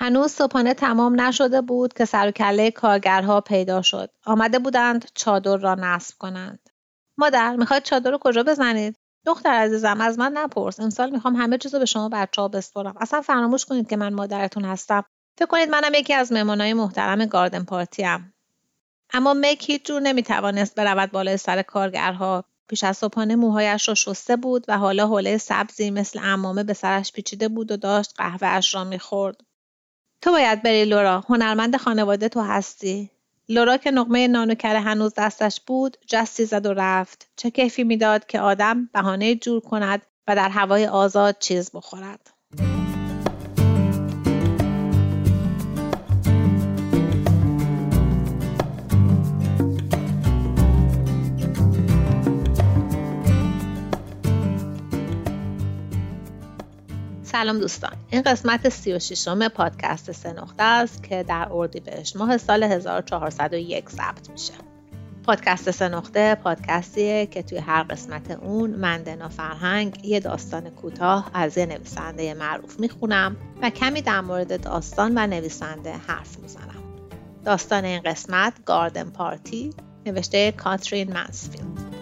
هنوز صبحانه تمام نشده بود که سر و کله کارگرها پیدا شد. آمده بودند چادر را نصب کنند. مادر می‌خواید چادر رو کجا بزنید؟ دختر عزیزم از من نپرس. امسال می‌خوام همه چیز رو به شما بچه ها بسپرم. اصلا فراموش کنید که من مادرتون هستم. فکر کنید منم یکی از مهمانهای محترم گاردن پارتی ام. اما مک هیچ جور نمی‌توانست برود بالای سر کارگرها پیش از صبحانه موهایش را شسته بود و حالا حوله سبزی مثل امامه به سرش پیچیده بود و داشت قهوهاش را می‌خورد تو باید بری لورا. هنرمند خانواده تو هستی. لورا که نقمه نانوکره هنوز دستش بود جستی زد و رفت. چه کیفی می‌داد که آدم بهانه جور کند و در هوای آزاد چیز بخورد. سلام دوستان. این قسمت 36 م پادکست سه نقطه است که در اردیبهشت ماه سال 1401 ضبط میشه. پادکست سه نقطه پادکستیه که توی هر قسمت اون من دنا فرهنگ یه داستان کوتاه از یه نویسنده معروف می‌خونم و کمی در مورد داستان و نویسنده حرف می‌زنم. داستان این قسمت گاردن پارتی نوشته کاترین منسفیلد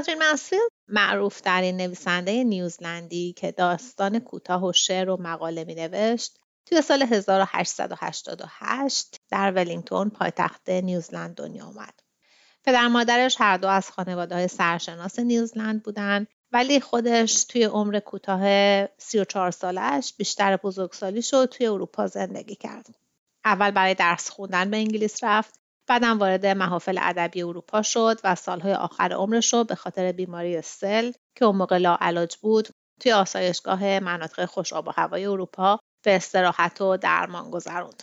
کاترین منسفیلد معروف این نویسنده نیوزلندی که داستان کوتاه و شعر و مقاله می نوشت توی سال 1888 در ولینگتون پایتخت نیوزلند دنیا آمد. پدر مادرش هر دو از خانواده های سرشناس نیوزلند بودند ولی خودش توی عمر کوتاه 34 سالش بیشتر بزرگسالی شد توی اروپا زندگی کرد. اول برای درس خوندن به انگلیس رفت بعدم وارد محافل ادبی اروپا شد و سالهای آخر عمرش رو به خاطر بیماری سل که اون موقع لاعلاج بود توی آسایشگاه مناطق خوش آب و هوای اروپا به استراحت و درمان گذروند.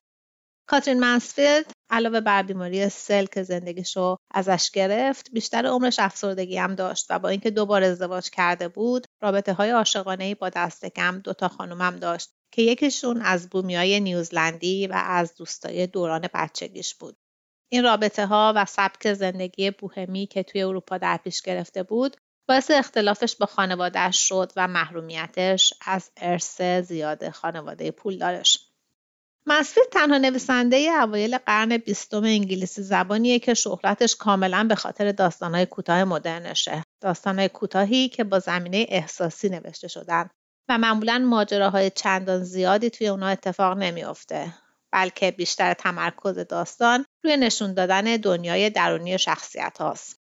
کاترین منسفیلد علاوه بر بیماری سل که زندگیشو ازش گرفت بیشتر عمرش افسردگی هم داشت و با اینکه دوبار ازدواج کرده بود رابطه های عاشقانه با دست کم دوتا خانومم داشت که یکیشون از بومیای نیوزلندی و از دوستای دوران بچگیش بود این رابطه ها و سبک زندگی بوهمی که توی اروپا در پیش گرفته بود باعث اختلافش با خانوادهش شد و محرومیتش از ارث زیاد خانواده پولدارش. مسفید تنها نویسنده اوایل قرن بیستم انگلیسی زبانیه که شهرتش کاملا به خاطر داستانهای کوتاه مدرنشه. داستانهای کوتاهی که با زمینه احساسی نوشته شدن و معمولا ماجراهای چندان زیادی توی اونا اتفاق نمیافته. بلکه بیشتر تمرکز داستان روی نشون دادن دنیای درونی شخصیت هاست.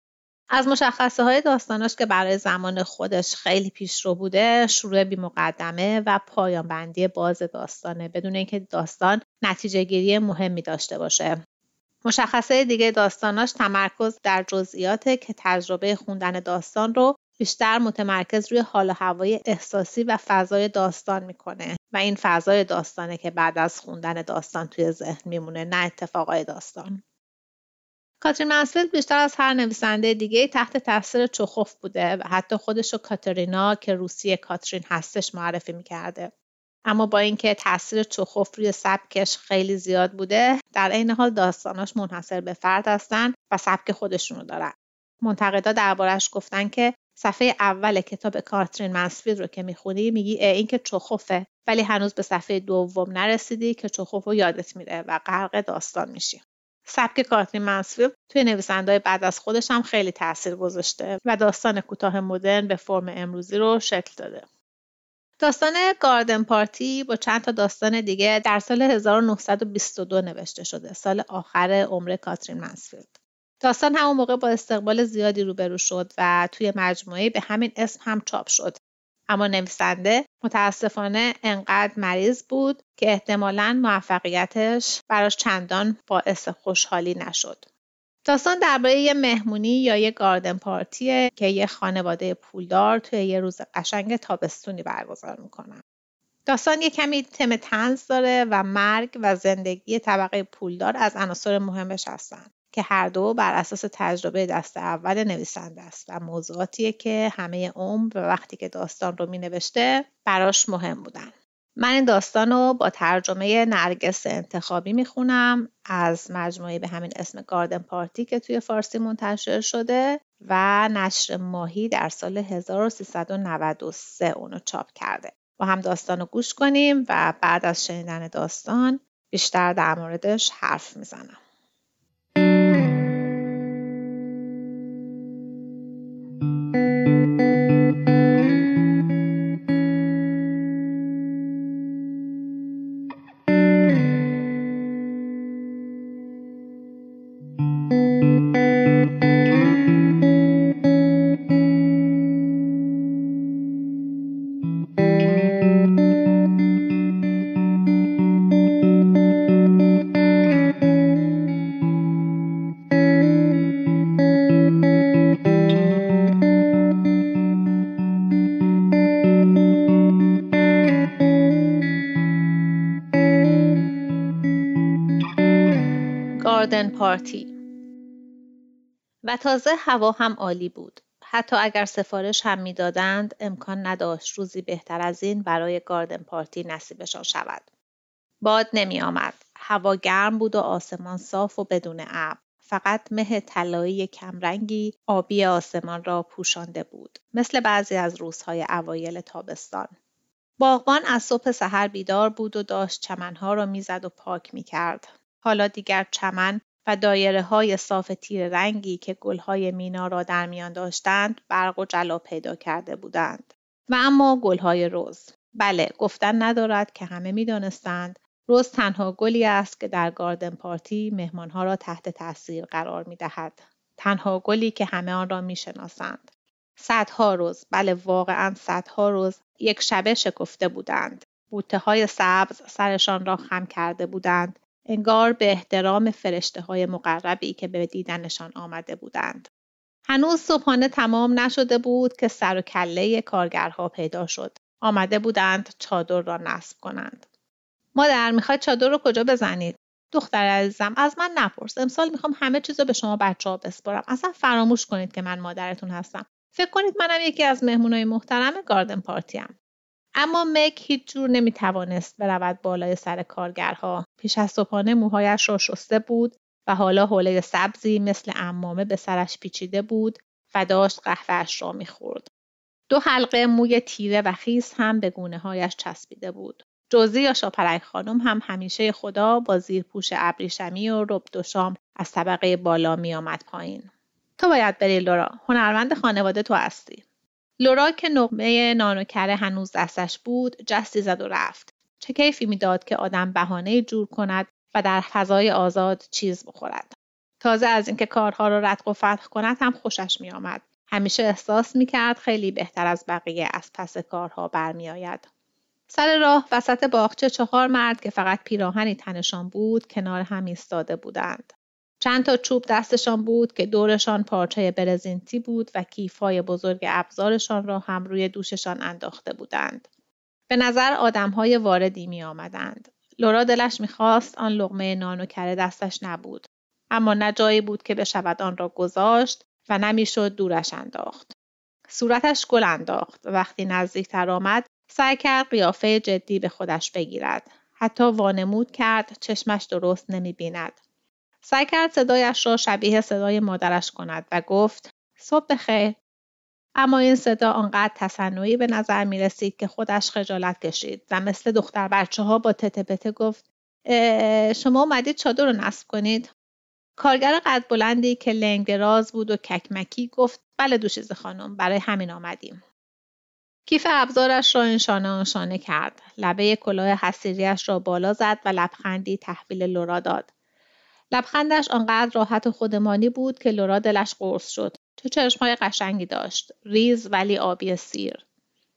از مشخصه های داستاناش که برای زمان خودش خیلی پیشرو بوده شروع بی مقدمه و پایان بندی باز داستانه بدون اینکه داستان نتیجه گیری مهمی داشته باشه مشخصه دیگه داستاناش تمرکز در جزئیاته که تجربه خوندن داستان رو بیشتر متمرکز روی حال و هوای احساسی و فضای داستان می‌کنه. و این فضای داستانه که بعد از خوندن داستان توی ذهن میمونه نه اتفاقای داستان. کاترین منسفیلد بیشتر از هر نویسنده دیگه تحت تاثیر چخوف بوده و حتی خودش و کاترینا که روسی کاترین هستش معرفی می‌کرده. اما با اینکه تاثیر چخوف روی سبکش خیلی زیاد بوده در عین حال داستاناش منحصر به فرد هستن و سبک خودشونو دارن. منتقدا دربارش گفتن که صفحه اول کتاب کاترین منسفیلد رو که می‌خونی میگی این که چخوفه ولی هنوز به صفحه دوم نرسیدی که چخوف رو یادت میره و غرق داستان میشی. سبک کاترین منسفیلد توی نویسندهای بعد از خودش هم خیلی تاثیر گذاشته و داستان کوتاه مدرن به فرم امروزی رو شکل داده. داستان گاردن پارتی با چند تا داستان دیگه در سال 1922 نوشته شده سال آخر عمر کاترین منسفیلد. داستان همون موقع با استقبال زیادی روبرو شد و توی مجموعه به همین اسم هم چاپ شد. اما نویسنده متاسفانه انقدر مریض بود که احتمالا موفقیتش براش چندان باعث خوشحالی نشد. داستان درباره یه مهمونی یا یه گاردن پارتیه که یه خانواده پولدار توی یه روز قشنگ تابستونی برگزار می‌کنن. داستان یه کمی تم تنز داره و مرگ و زندگی طبقه پولدار از عناصر مهمش هستن. که هر دو بر اساس تجربه دست اول نویسنده است و موضوعاتیه که همه عمر و وقتی که داستان رو می نوشته براش مهم بودن. من این داستان رو با ترجمه نرگس انتخابی می‌خونم از مجموعه به همین اسم گاردن پارتی که توی فارسی منتشر شده و نشر ماهی در سال 1393 اونو چاپ کرده. با هم داستان رو گوش کنیم و بعد از شنیدن داستان بیشتر در موردش حرف می‌زنم. تازه هوا هم عالی بود. حتی اگر سفارش هم می‌دادند امکان نداشت روزی بهتر از این برای گاردن پارتی نصیبشان شود. باد نمی آمد. هوا گرم بود و آسمان صاف و بدون ابر. فقط مه طلایی کمرنگی آبی آسمان را پوشانده بود. مثل بعضی از روزهای اوایل تابستان. باغبان از صبح سحر بیدار بود و داشت چمنها را می‌زد و پاک می کرد. حالا دیگر چمن و دایره های صاف تیر رنگی که گلهای مینا را در میان داشتند برق و جلا پیدا کرده بودند. و اما گلهای روز. بله گفتن ندارد که همه می‌دانستند روز تنها گلی است که در گاردن پارتی مهمانها را تحت تاثیر قرار می دهد. تنها گلی که همه آن را می شناسند. صدها روز بله واقعا صدها روز یک شبه شکفته بودند. بوته های سبز سرشان را خم کرده بودند انگار به احترام فرشته های مقربی که به دیدنشان آمده بودند. هنوز صبحانه تمام نشده بود که سر و کله کارگرها پیدا شد. آمده بودند چادر را نصب کنند. مادر می‌خواید چادر رو کجا بزنید؟ دختر عزیزم از من نپرس. امسال می‌خوام همه چیز رو به شما بچه ها بسپارم. اصلا فراموش کنید که من مادرتون هستم. فکر کنید منم یکی از مهمونای محترم گاردن پارتیم. اما مک هیچ جور نمی توانست برود بالای سر کارگرها. پیش از صبحانه موهایش را شسته بود و حالا حوله سبزی مثل امامه به سرش پیچیده بود و داشت قهوهش را می‌خورد. دو حلقه موی تیره و خیس هم به گونه هایش چسبیده بود. جوزی یا شاپرک خانم هم همیشه خدا با زیرپوش ابریشمی و رب دوشام از طبقه بالا می آمد پایین. تو باید بری لورا. هنرمند خانواده تو هستی. لورا که نقمه نانوکره هنوز دستش بود جستی زد و رفت. چه کیفی می‌داد که آدم بهانه جور کند و در فضای آزاد چیز بخورد. تازه از اینکه کارها را رد و فتح کند هم خوشش میآمد. همیشه احساس می‌کرد خیلی بهتر از بقیه از پس کارها برمیآید. سر راه وسط باغچه چهار مرد که فقط پیراهنی تنشان بود کنار هم ایستاده بودند. چند تا چوب دستشان بود که دورشان پارچه برزینتی بود و کیفای بزرگ ابزارشان را هم روی دوششان انداخته بودند. به نظر آدمهای واردی می آمدند. لورا دلش می‌خواست آن لغمه نان و کره دستش نبود. اما نه جایی بود که بشود آن را گذاشت و نمی‌شد دورش انداخت. صورتش گل انداخت و وقتی نزدیکتر آمد سعی کرد قیافه جدی به خودش بگیرد. حتی وانمود کرد چشمش درست نمی بیند. سعی کرد صدایش را شبیه صدای مادرش کند و گفت صبح بخیر. اما این صدا آنقدر تصنعی به نظر می رسید که خودش خجالت کشید و مثل دختر بچه ها با تته پته گفت شما اومدید چادر رو نصب کنید. کارگر قد بلندی که لنگ راز بود و ککمکی گفت بله دوشیز خانم برای همین آمدیم. کیف ابزارش را این شانه کرد. لبه کلاه حسیریش را بالا زد و لبخندی تحویل لورا داد. لبخندش آنقدر راحت و خودمانی بود که لورا دلش قرص شد. چه چشمهای قشنگی داشت. ریز ولی آبی سیر.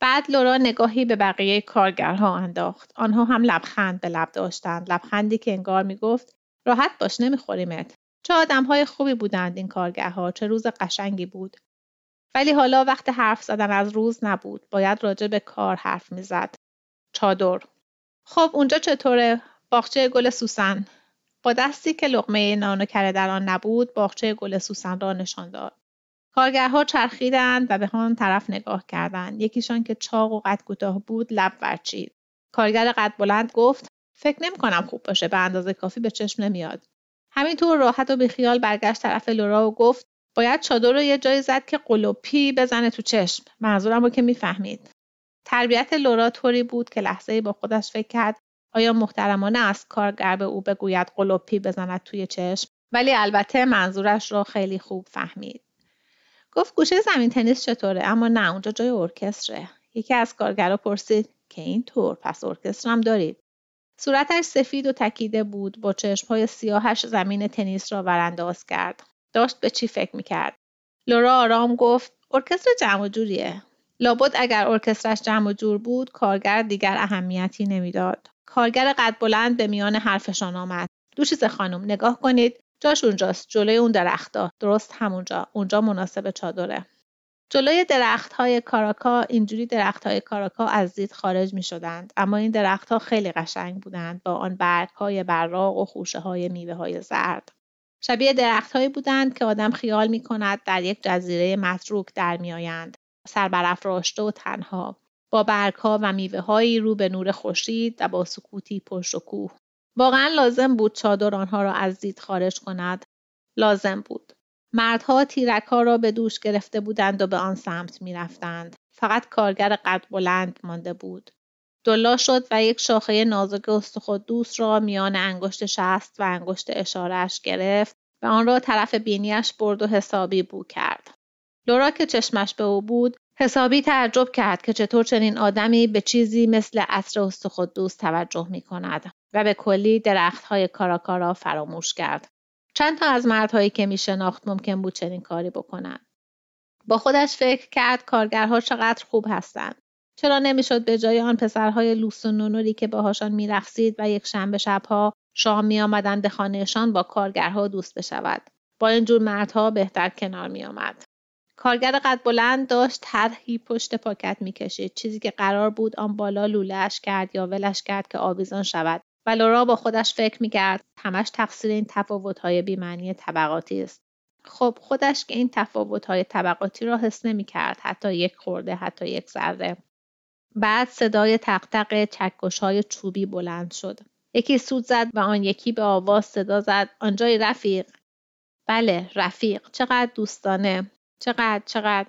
بعد لورا نگاهی به بقیه کارگرها انداخت. آنها هم لبخند به لب داشتند. لبخندی که انگار می‌گفت راحت باش نمیخوریمت. چه آدمهای خوبی بودند این کارگرها. چه روز قشنگی بود. ولی حالا وقت حرف زدن از روز نبود. باید راجع به کار حرف می‌زد. چادر. خب اونجا چطوره؟ باغچه گل سوسن. با دستی که لقمه نان و کره در آن نبود باغچه گل سوسن را نشان داد. کارگرها چرخیدند و به آن طرف نگاه کردند. یکیشان که چاق و قد کوتاه بود لب ورچید. کارگر قد بلند گفت فکر نمی کنم خوب باشه به اندازه کافی به چشم نمیاد. همینطور راحت و بیخیال برگشت طرف لورا و گفت باید چادر رو یه جایی زد که قلوپی بزنه تو چشم. منظورم رو که می‌فهمید. تربیت لورا طوری بود که لحظه با خودش فکر کرد آیا محترمانه است کارگر به او بگوید قلوپی بزند توی چشم؟ ولی البته منظورش را خیلی خوب فهمید. گفت گوشه زمین تنیس چطوره؟ اما نه اونجا جای ارکستره. یکی از کارگرا پرسید که اینطور پس ارکستر هم دارید؟ صورتش سفید و تکیده بود با چشمهای سیاهش زمین تنیس را ورانداز کرد. داشت به چی فکر می‌کرد؟ لورا آرام گفت ارکستر جمع جوریه. لابد اگر ارکسترش جمع جور بود کارگر دیگر اهمیتی نمی‌داد. کارگر قد بلند به میان حرفشان آمد. دوشیز خانم نگاه کنید. جاش اونجاست. جلوی اون درختا درست همونجا. اونجا مناسب چادره. جلوی درخت های کاراکا اینجوری درخت های کاراکا از دید خارج می شدند اما این درختها خیلی قشنگ بودند. با آن برگ های براق و خوشه های میوه های زرد. شبیه درخت هایی بودند که آدم خیال می کند در یک جزیره متروک در می آیند سربرافراشته و تنها. با برگ ها و میوه هایی رو به نور خورشید و با سکوتی پشت و کوه واقعا لازم بود چادر آنها را از دید خارج کند لازم بود مردها تیرک ها را به دوش گرفته بودند و به آن سمت می رفتند. فقط کارگر قد بلند مانده بود. دلا شد و یک شاخه نازک دوست را میان انگشت شست و انگشت اشارهش گرفت و آن را طرف بینیش برد و حسابی بو کرد. لورا که چشمش به او بود حسابی تعجب کرد که چطور چنین آدمی به چیزی مثل عصر دوست توجه می کند و به کلی درخت های کاراکارا فراموش کرد. چند تا از مردهایی که می شناخت ممکن بود چنین کاری بکنند. با خودش فکر کرد کارگرها چقدر خوب هستند. چرا نمی‌شد به جای آن پسرهای لوس و نونوری که باهاشان میرقصید و یک شنبه شبها شام می آمدند به خانهشان با کارگرها دوست بشود. با اینجور مردها بهتر کنار می آمد. کارگر قد بلند داشت طرحی پشت پاکت می‌کشید. چیزی که قرار بود آن بالا لولهاش کرد یا ولش کرد که آویزان شود. و لورا با خودش فکر می‌کرد. همش تقصیر این تفاوتهای بیمعنی طبقاتی است. خب خودش که این تفاوتهای طبقاتی را حس نمی‌کرد. حتی یک خورده حتی یک ذره. بعد صدای تقتق چکش های چوبی بلند شد. یکی سود زد و آن یکی به آواز صدا زد. آنجای رفیق. بله رفیق. چقدر دوستانه. چقدر چقدر.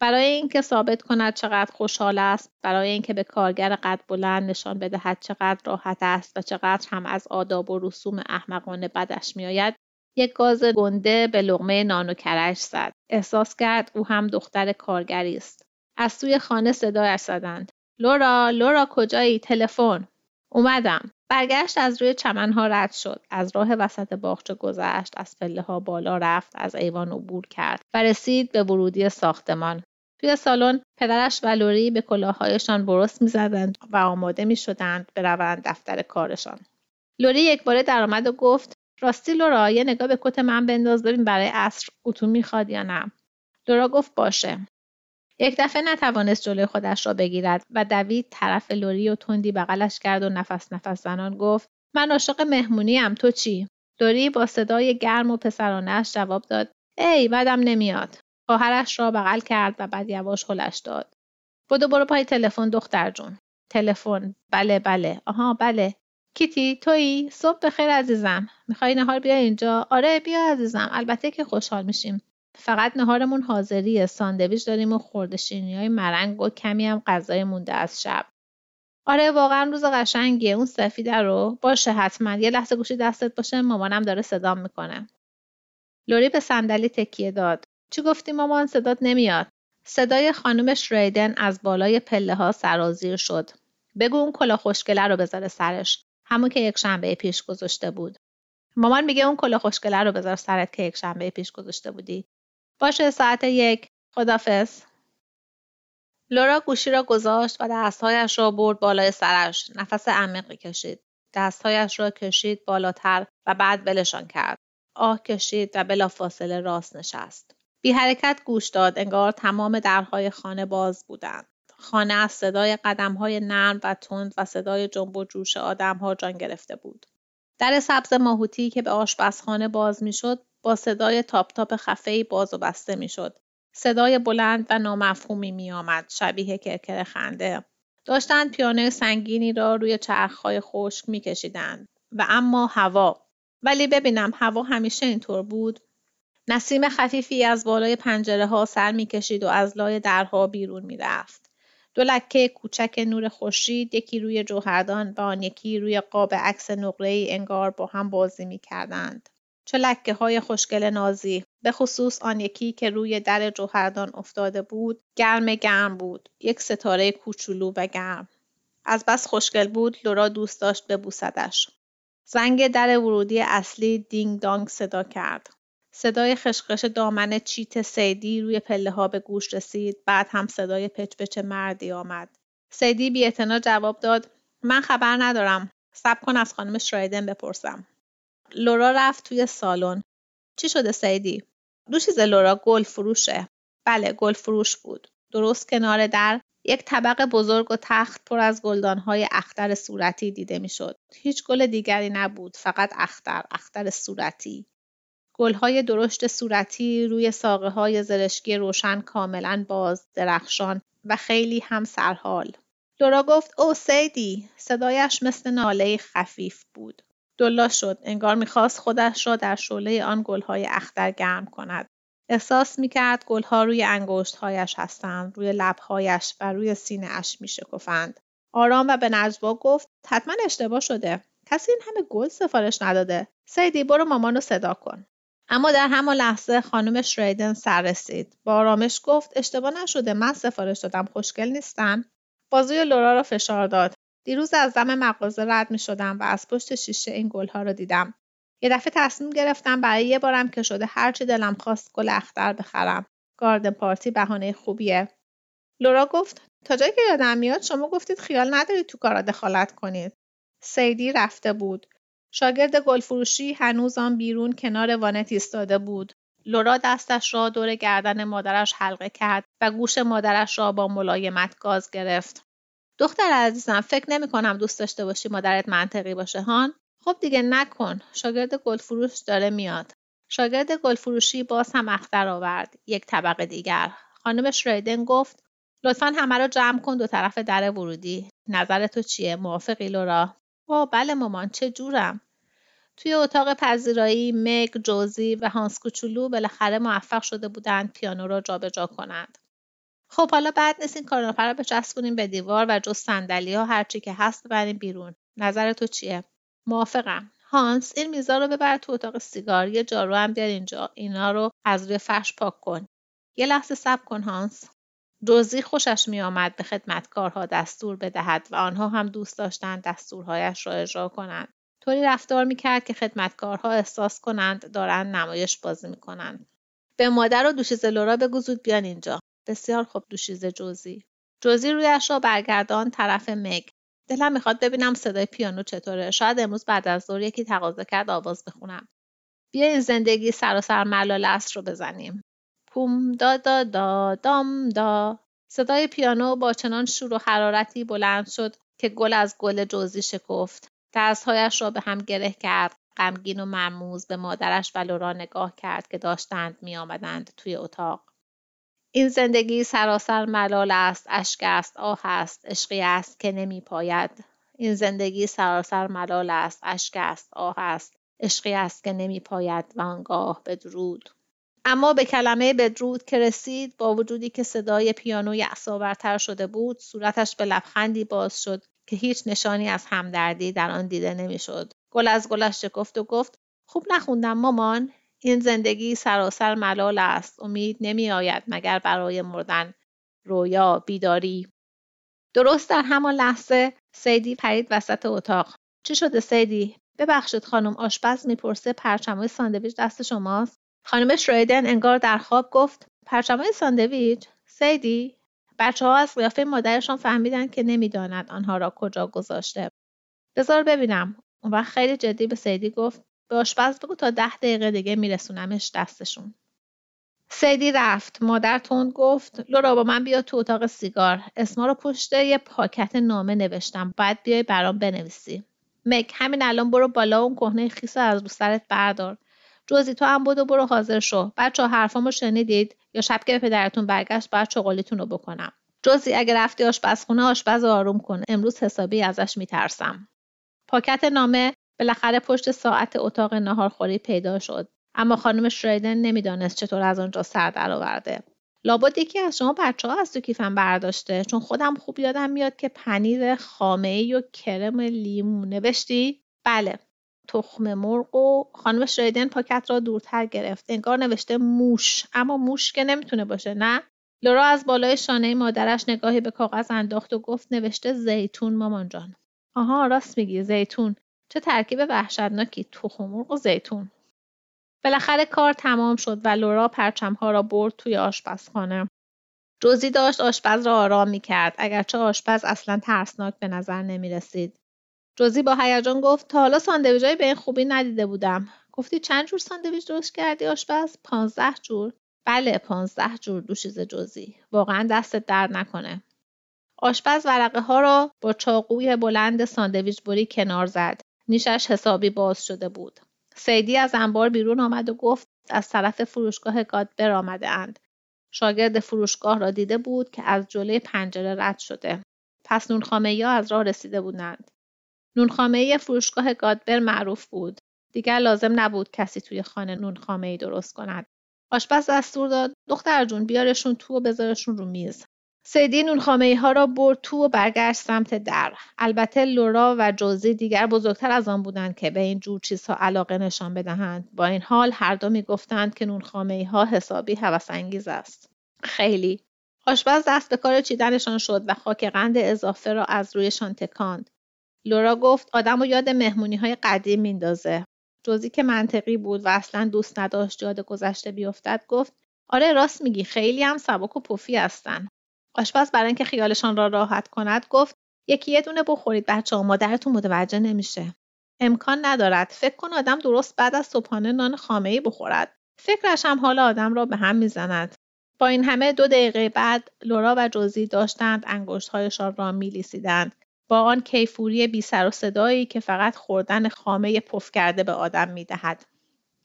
برای اینکه ثابت کند چقدر خوشحال است برای اینکه به کارگر قد بلند نشان بدهد چقدر راحت است و چقدر هم از آداب و رسوم احمقانه بدش میآید یک گاز گنده به لغمه نان و کرش زد. احساس کرد او هم دختر کارگری است. از سوی خانه صدایش زدند. لورا لورا کجایی؟ تلفن. اومدم. برگشت از روی چمنها رد شد. از راه وسط باغچه گذشت. از پله ها بالا رفت. از ایوان عبور کرد و رسید به ورودی ساختمان. توی سالن پدرش و لوری به کلاههایشان برست می‌زدند و آماده می‌شدند بروند دفتر کارشان. لوری یک باره درآمد و گفت راستی لورا یه نگاه به کت من بنداز ببین برای عصر اتو می‌خواد یا نه. لورا گفت باشه. یک دفعه نتوانست جلوی خودش را بگیرد و دوید طرف لوری و تندی بغلش کرد و نفس نفس زنان گفت من عاشق مهمونیم تو چی؟ لوری با صدای گرم و پسرانهاش جواب داد ای بدم نمیاد. خواهرش را بغل کرد و بعد یواش هلش داد. بدو برو پای تلفن دختر جون. تلفن بله بله. آها بله. کیتی تویی؟ صبح بخیر عزیزم. می‌خوای نهار بیا اینجا؟ آره بیا عزیزم البته که خوشحال میشیم. فقط نهارمون حاضریه ساندویچ داریم و خوردشینی های مرنگ و کمی هم غذای مونده از شب. آره واقعا روز قشنگیه. اون سفیده رو باشه حتما. یه لحظه گوشی دستت باشه مامانم داره صدام می‌کنه. لوری به صندلی تکیه داد. چی گفتی مامان؟ صدات نمیاد. صدای خانم شریدن از بالای پله ها سرازیر شد. بگو اون کلا خوشگله رو بذاره سرش. همون که یک شنبه پیش گذاشته بود. مامان میگه اون کلا خوشگله رو بذار سرت که یک شنبه پیش گذاشته بودی. باشه ساعت یک. خدافز لورا گوشی را گذاشت و دستهایش را برد بالای سرش. نفس عمیقی کشید. دستهایش را کشید بالاتر و بعد بلشان کرد. آه کشید و بلافاصله راست نشست. بی حرکت گوش داد. انگار تمام درهای خانه باز بودند. خانه از صدای قدم های نرم و تند و صدای جنب و جوش آدم ها جان گرفته بود. در سبز ماهوتی که به آشپزخانه باز می‌شد صدای تاپ تاپ خفه باز و بسته می‌شد. صدای بلند و نامفهومی میآمد شبیه کرکر خنده. داشتند پیانوی سنگینی را روی چرخهای خشک میکشیدند. و اما هوا. ولی ببینم هوا همیشه اینطور بود؟ نسیم خفیفی از بالای پنجره ها سر می‌کشید و از لای درها بیرون می‌رفت. دو لکه کوچک نور خورشید یکی روی جوهردان و آن یکی روی قاب عکس نقره انگار با هم بازی می‌کردند. چه لکه های خوشگل نازی. به خصوص آن یکی که روی در جوهردان افتاده بود گرم گرم بود. یک ستاره کوچولو و گرم. از بس خوشگل بود لورا دوست داشت ببوسدش. زنگ در ورودی اصلی دینگ دانگ صدا کرد. صدای خشخش دامن چیت سیدی روی پله ها به گوش رسید. بعد هم صدای پچ پچ مردی آمد. سیدی بی جواب داد من خبر ندارم. صبر کن از خانم شرایدن بپرسم. لورا رفت توی سالن. چی شده سیدی؟ دو چیز لورا گل فروشه. بله گل فروش بود. درست کنار در یک طبق بزرگ و تخت پر از گلدانهای اختر صورتی دیده می‌شد. هیچ گل دیگری نبود فقط اختر اختر صورتی. گلهای درشت صورتی روی ساقه های زرشکی روشن کاملا باز درخشان و خیلی هم سرحال. لورا گفت او سیدی صدایش مثل ناله خفیف بود. دلا شد. انگار می‌خواست خودش را در شعله آن گلهای اختر گرم کند. احساس می‌کرد گلها روی انگشتهایش هستند روی لبهایش و روی سینه اش میشکفند. آرام و به نجوا گفت حتما اشتباه شده. کسی این همه گل سفارش نداده. سیدی برو مامان رو صدا کن. اما در همان لحظه خانم شریدن سر رسید. با آرامش گفت اشتباه نشده. من سفارش دادم. خوشگل نیستن بازوی لورا را فشار داد. دیروز از دم مغازه رد می شدم و از پشت شیشه این گلها رو دیدم. یه دفعه تصمیم گرفتم برای یه بارم که شده هرچی دلم خواست گل اختر بخرم. گاردن پارتی بهانه خوبیه. لورا گفت تا جایی که یادم میاد شما گفتید خیال ندارید تو کارا دخالت کنید. سیدی رفته بود. شاگرد گلفروشی هنوز آن بیرون کنار وانت ایستاده بود. لورا دستش را دور گردن مادرش حلقه کرد و گوش مادرش را با ملایمت گاز گرفت. دختر عزیزم فکر نمی کنم دوست داشته باشی مادرت منطقی باشه هان. خب دیگه نکن. شاگرد گلفروش داره میاد. شاگرد گلفروشی باز هم اختر آورد. یک طبقه دیگر. خانم شریدن گفت لطفا همه رو جمع کن دو طرف در ورودی. نظر تو چیه؟ موافقی لورا؟ وا بله مامان. چه جورم؟ توی اتاق پذیرایی مگ جوزی و هانس کوچولو بالاخره موفق شده بودند پیانو را جابجا کنند. خب حالا بعد نیست این کارنامه رو بچسبونیم به دیوار و جز صندلی ها هرچی که هست ببریم بیرون. نظر تو چیه؟ موافقم. هانس این میزا رو ببر تو اتاق سیگار. یه جارو هم بیار اینجا. اینا رو از روی فرش پاک کن. یه لحظه صبر کن هانس. روزی خوشش میآمد به خدمتکارها دستور بدهد و آنها هم دوست داشتند دستورهایش را اجرا کنند. طوری رفتار می‌کرد که خدمتکارها احساس کنند دارند نمایش بازی می‌کنند. به مادر و دوشیزه لورا بگو زود بیان اینجا. بسیار خوب دوشیزه جوزی. جوزی رویش را برگردان طرف مگ دلم می‌خواد ببینم صدای پیانو چطوره. شاید امروز بعد از ظهر یکی تقاضا کرد آواز بخونم. بیا این زندگی سراسر ملال است رو بزنیم. پوم دا دا دا دام دا. صدای پیانو با چنان شور و حرارتی بلند شد که گل از گل جوزی شکفت. دستهایش را به هم گره کرد. غمگین و مرموز به مادرش و لورا نگاه کرد که داشتند میآمدند توی اتاق. این زندگی سراسر ملال است اشک است آه است عشقی است که نمی پاید این زندگی سراسر ملال است اشک است آه است عشقی است که نمی پاید و آنگاه بدرود. اما به کلمه بدرود که رسید با وجودی که صدای پیانو یعصاورتر شده بود صورتش به لبخندی باز شد که هیچ نشانی از همدردی در آن دیده نمی‌شد. گل از گلش شکفت و گفت خوب نخوندم مامان. این زندگی سراسر ملال است. امید نمی آید مگر برای مردن رویا بیداری. درست در همان لحظه سیدی پرید وسط اتاق. چی شده سیدی؟ ببخشید خانم آشپز می‌پرسه. پرچمای ساندویچ دست شماست. خانم شرایدن انگار در خواب گفت پرچمای ساندویچ؟ سیدی؟ بچه ها از قیافه مادرشان فهمیدن که نمی‌داند آنها را کجا گذاشته. بذار ببینم. اون وقت خیلی جدی به سیدی گفت به آشپز بگو تا ده دقیقه دیگه میرسونمش دستشون. سیدی رفت. مادر تند گفت لورا با من بیا تو اتاق سیگار. اسما رو پشت یه پاکت نامه نوشتم. باید بیای برام بنویسی. مک همین الان برو بالا. اون کهنه خیس از رو سرت بردار. جوزی تو هم بودو برو حاضر شو. بچه حرفامو شنیدید یا شب که پدرتون برگشت باید چغالیتون رو بکنم. جوزی اگه رفتی آشپزخونه آشپز آروم کن. امروز حسابی ازش میترسم. پاکت نامه بالاخره پشت ساعت اتاق ناهارخوری پیدا شد. اما خانم شریدن نمی‌دانست چطور از آنجا سر درآورده. لابد یکی از شما بچه ها از تو کیفم برداشته چون خودم خوب یادم میاد که پنیر خامه ای و کرم لیمو نوشتی؟ بله. تخم مرغ و خانم شریدن پاکت را دورتر گرفت. انگار نوشته موش. اما موش که نمی‌تونه باشه نه؟ لورا از بالای شانه مادرش نگاهی به کاغذ انداخت و گفت نوشته زیتون مامان جان. آها راست میگی زیتون. چه ترکیب وحشتناکی تخم مرغ و زیتون بالاخره کار تمام شد و لورا پرچمها را برد توی آشپزخانه روزی داشت آشپز را آرام می کرد اگرچه آشپز اصلا ترسناک به نظر نمی رسید. جوزی با هیجان گفت تا حالا ساندویچ به این خوبی ندیده بودم. گفتی چند جور ساندویچ درست کردی آشپز؟ پانزده جور. بله پانزده جور دوشیزه جوزی. واقعا دستت درد نکنه. آشپز ورقه ها را با چاقوی بلند ساندویچ بری کنار زد. نیشش حسابی باز شده بود. سیدی از انبار بیرون آمد و گفت از طرف فروشگاه گادبر آمده اند. شاگرد فروشگاه را دیده بود که از جلوی پنجره رد شده. پس نونخامه یا از راه رسیده بودند. نونخامه فروشگاه گادبر معروف بود. دیگر لازم نبود کسی توی خانه نونخامه ای درست کند. آشپز دستور داد دختر جون بیارشون تو و بذارشون رو میز. سیدی نونخامه ها را برد تو و برگشت سمت در. البته لورا و جوزی دیگر بزرگتر از آن بودند که به این جور چیزها علاقه نشان بدهند. با این حال هر دو می گفتند که نونخامه ها حسابی هوس انگیز است. خیلی. آشپز دست به کار چیدنشان شد و خاک قند اضافه را از رویشان تکاند. لورا گفت آدم و یاد مهمونی های قدیم میندازه. جوزی که منطقی بود و اصلا دوست نداشت یاد گذشته بیفتد گفت آره راست میگی خیلی هم سبک و پفی هستن. آشپز برای اینکه خیالشان را راحت کند گفت یکی یه دونه بخورید بچه ها مادرتون متوجه نمیشه. امکان ندارد. فکر کن آدم درست بعد از صبحانه نان خامه ای بخورد. فکرش هم حال آدم را به هم می‌زند. با این همه دو دقیقه بعد لورا و جوزی داشتند انگشتهایشان را میلیسیدند. با آن کیفوری بی سر و صدایی که فقط خوردن خامه پف کرده به آدم می‌دهد.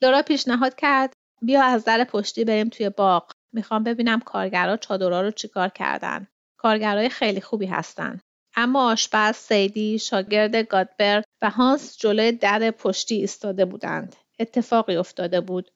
لورا پیشنهاد کرد بیا از در پشتی بریم توی باغ. می‌خوام ببینم کارگرا چادرها رو چیکار کردن. کارگرای خیلی خوبی هستن. اما آشپز سیدی شاگرد گادبر و هانس جلوی در پشتی ایستاده بودند. اتفاقی افتاده بود.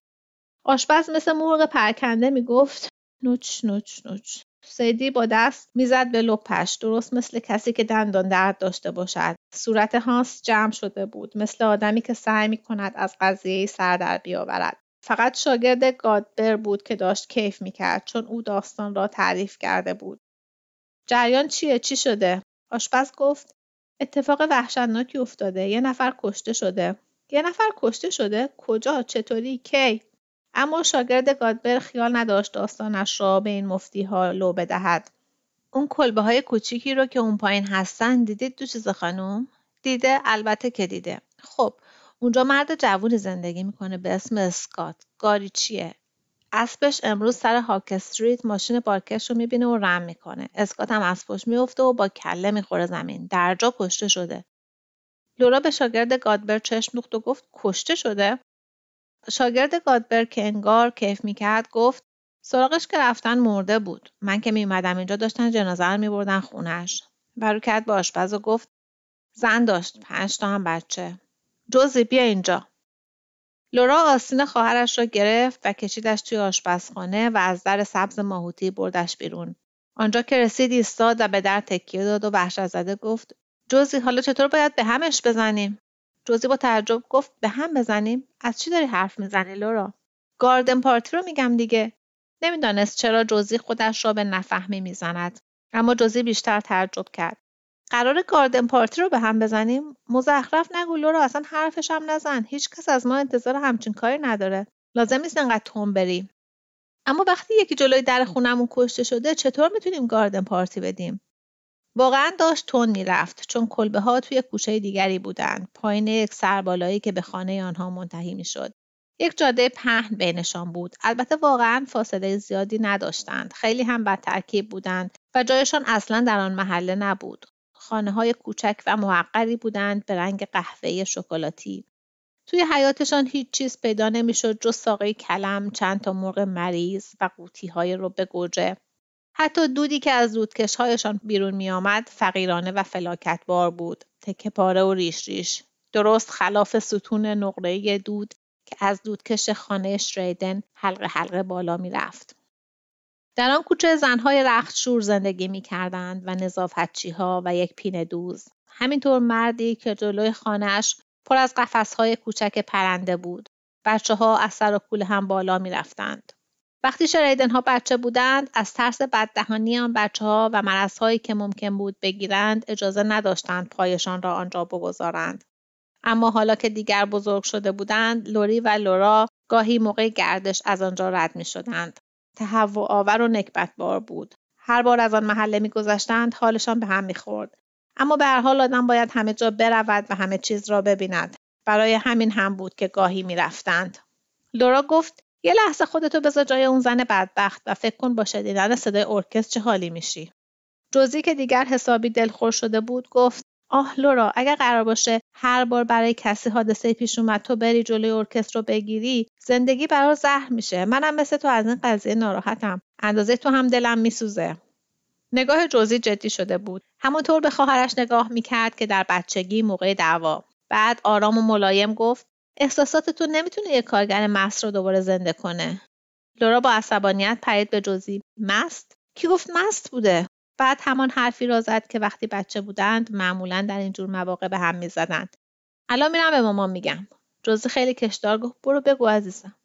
آشپز مثل مرغ پرکنده می‌گفت نوچ نوچ نوچ. سیدی با دست می‌زد به لپش درست مثل کسی که دندان درد داشته باشد. صورت هانس جمع شده بود مثل آدمی که سعی می کند از قضیه سر در بیاورد. فقط شاگرد گادبر بود که داشت کیف می‌کرد چون او داستان را تعریف کرده بود. جریان چیه؟ چی شده؟ آشپز گفت اتفاق وحشتناکی افتاده. یه نفر کشته شده. یه نفر کشته شده؟ کجا؟ چطوری؟ کی؟ اما شاگرد گادبر خیال نداشت داستانش را به این مفتی ها لو بدهد. اون کلبه های کوچیکی رو که اون پایین هستن دیدید دو چیز خانم؟ دیده؟ البته که دیده. خب اونجا مرد جوونی زندگی می‌کنه به اسم اسکات. گاری چیه؟ اسبش امروز سر هاک استریت ماشین پارکش رو می‌بینه و رم می‌کنه. اسکات هم از میفته و با کله می‌خوره زمین. درجا کشته شده. لورا به شاگرد گادبر چشم دوخت و گفت کشته شده؟ شاگرد گادبر که انگار کیف می‌کرد گفت سراغش که رفتن مرده بود. من که میومدم اینجا داشتن جنازه رو میبردن خونش. و رو کرد به آشپز و گفت زن داشت پنج تا هم بچه. جوزی بیا اینجا. لورا آستین خواهرش را گرفت و کشیدش توی آشپزخانه و از در سبز ماهوتی بردش بیرون. آنجا که رسید ایستاد و به در تکیه داد و وحشت زده گفت جوزی حالا چطور باید به همش بزنیم؟ جوزی با تعجب گفت به هم بزنیم؟ از چی داری حرف می‌زنی لورا؟ گاردن پارتی رو میگم دیگه. نمی‌دانست چرا جوزی خودش را به نفهمی می‌زند. اما جوزی بیشتر تعجب کرد. قرار گاردن پارتی رو به هم بزنیم؟ مزخرف نگو لورا اصلا حرفش هم نزن. هیچ کس از ما انتظار همچین کاری نداره. لازم نیست انقدر تون بریم. اما وقتی یکی جلوی در خونمون کشته شده چطور می‌تونیم گاردن پارتی بدیم؟ واقعا داشت تون می‌رفت چون کلبه ها توی کوچه دیگری بودند پایین یک سربالایی که به خانه آنها منتهی می‌شد. یک جاده پهن بینشان بود. البته واقعا فاصله زیادی نداشتند. خیلی هم بد ترکیب بودند و جایشان اصلا در آن محله نبود. خانه های کوچک و موقری بودند به رنگ قهوه‌ای شکلاتی. توی حیاتشان هیچ چیز پیدا نمی‌شد جز ساقه کلم، چند تا مرغ مریض و قوطی های رو به گوجه. حتی دودی که از دودکشهایشان بیرون می آمد فقیرانه و فلاکتبار بود. تکه پاره و ریش ریش. درست خلاف ستون نقره دود که از دودکش خانه شریدن حلقه حلقه بالا می رفت. در آن کوچه زنهای رختشور زندگی می کردند و نظافتچی ها و یک پینه دوز. همینطور مردی که جلوی خانهش پر از قفسهای کوچک پرنده بود. بچه ها از سر و کول هم بالا می رفتند. وقتی شریدن ها بچه بودند از ترس بددهانی آن بچه ها و مرضهایی که ممکن بود بگیرند اجازه نداشتند پایشان را آنجا بگذارند. اما حالا که دیگر بزرگ شده بودند لوری و لورا گاهی موقع گردش از آنجا رد می شدند. تهوع آور و بار بود. هر بار از آن محله میگذشتند حالشان به هم می‌خورد. اما به هر حال آدم باید همه جا برود و همه چیز را ببیند. برای همین هم بود که گاهی می‌رفتند. لورا گفت یه لحظه خودتو بذار جای اون زن بدبخت و فکر کن با شنیدن صدای ارکستر چه حالی میشی. جوزی که دیگر حسابی دلخور شده بود گفت آه لورا اگر قرار باشه هر بار برای کسی حادثه پیش اومد تو بری جلوی ارکستر رو بگیری زندگی برای زهر میشه. منم مثل تو از این قضیه ناراحتم. اندازه تو هم دلم میسوزه. نگاه جوزی جدی شده بود. همونطور به خواهرش نگاه می‌کرد که در بچگی موقع دعوا. بعد آرام و ملایم گفت احساسات تو نمی‌تونه یه کارگر مست رو دوباره زنده کنه. لورا با عصبانیت پرید به جوزی مست؟ کی گفت مست بوده؟ بعد همان حرفی را زد که وقتی بچه بودند معمولا در این جور مواقع به هم می‌زدند. الان میرم به مامان میگم. جوزی خیلی کشدار گفت برو بگو عزیزم.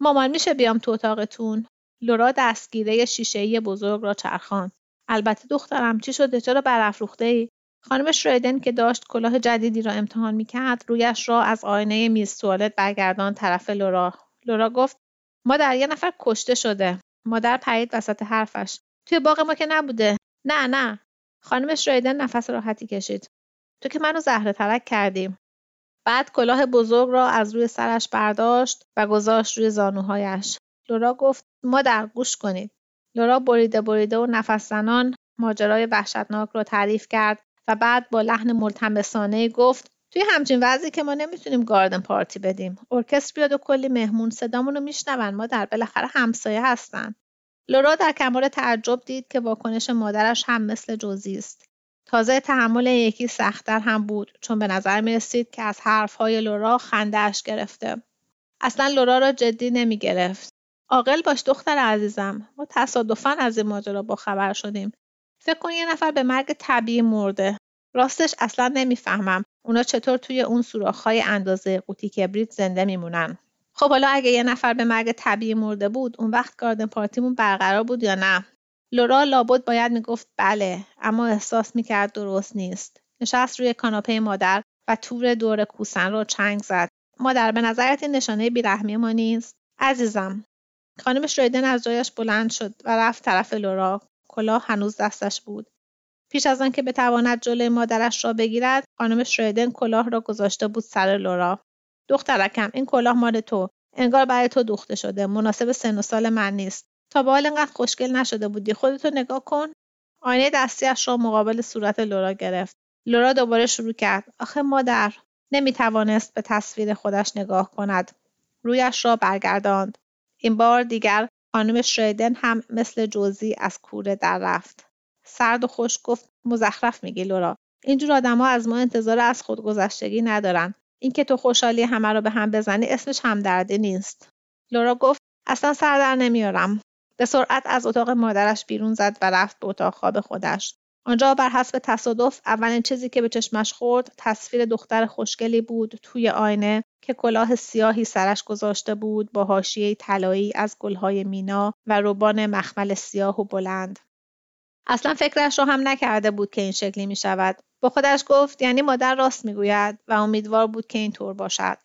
مامان میشه بیام تو اتاقتون؟ لورا دستگیره شیشهای بزرگ را چرخان البته دخترم چی شده؟ چرا برافروخته ای خانم شریدن که داشت کلاه جدیدی را امتحان می‌کرد رویش را از آینه میز توالت برگردان طرف لورا. لورا گفت مادر یه نفر کشته شده. مادر پرید وسط حرفش. توی باغ ما که نبوده. نه نه. خانم شریدن نفس راحتی کشید. تو که منو زهره ترک کردیم بعد کلاه بزرگ را از روی سرش برداشت و گذاشت روی زانوهایش. لورا گفت مادر گوش کنید. لورا بریده بریده و نفس زنان ماجرای وحشتناک را تعریف کرد و بعد با لحن ملتمسانه گفت توی همچین وضعی که ما نمی‌تونیم گاردن پارتی بدیم. ارکستر بیاد و کلی مهمون صدامون رو میشنون مادر بالاخره همسایه هستن. لورا در کمال تعجب دید که واکنش مادرش هم مثل جوزی است. تازه تحمل یکی سختتر هم بود چون به نظر می رسید که از حرفهای لورا خندهاش گرفته. اصلا لورا را جدی نمی گرفت. عاقل باش دختر عزیزم. ما تصادفا از این ماجرا با خبر شدیم. فکر کن یه نفر به مرگ طبیعی مرده. راستش اصلا نمی‌فهمم اونا چطور توی اون سوراخ‌های اندازه قوطی کبریت زنده میمونن. خب حالا اگه یه نفر به مرگ طبیعی مرده بود اون وقت گاردن پارتیمون برقرار بود یا نه؟ لورا لابد باید می‌گفت بله اما احساس می‌کرد درست نیست. نشست روی کاناپه مادر و تور دور کوسن رو چنگ زد. مادر به نظرت این نشانه بیرحمی ما نیست؟ عزیزم. خانم شریدن از جایش بلند شد و رفت طرف لورا. کلاه هنوز دستش بود. پیش از آنکه بتواند جلوی مادرش را بگیرد خانم شریدن کلاه را گذاشته بود سر لورا. دخترکم این کلاه مال تو. انگار برای تو دوخته شده. مناسب سن و سال من نیست. تا به حال اینقدر خوشگل نشده بودی. خودتو نگاه کن. آینه دستیش را مقابل صورت لورا گرفت. لورا دوباره شروع کرد. آخه مادر نمی‌توانست به تصویر خودش نگاه کند. رویش را برگرداند. این بار دیگر خانم شریدن هم مثل جوزی از کوره در رفت. سرد و خوش گفت مزخرف میگی لورا. اینجور آدمها از ما انتظار از خودگذشتگی ندارن. اینکه تو خوشحالی همه رو به هم بزنی اسمش همدردی نیست. لورا گفت اصلا سر در نمیارم. به سرعت از اتاق مادرش بیرون زد و رفت به اتاق خواب خودش. آنجا بر حسب تصادف اولین چیزی که به چشمش خورد تصویر دختر خوشگلی بود توی آینه که کلاه سیاهی سرش گذاشته بود با حاشیه طلایی از گلهای مینا و روبان مخمل سیاه و بلند. اصلا فکرش رو هم نکرده بود که این شکلی می شود. با خودش گفت یعنی مادر راست می‌گوید و امیدوار بود که اینطور باشد.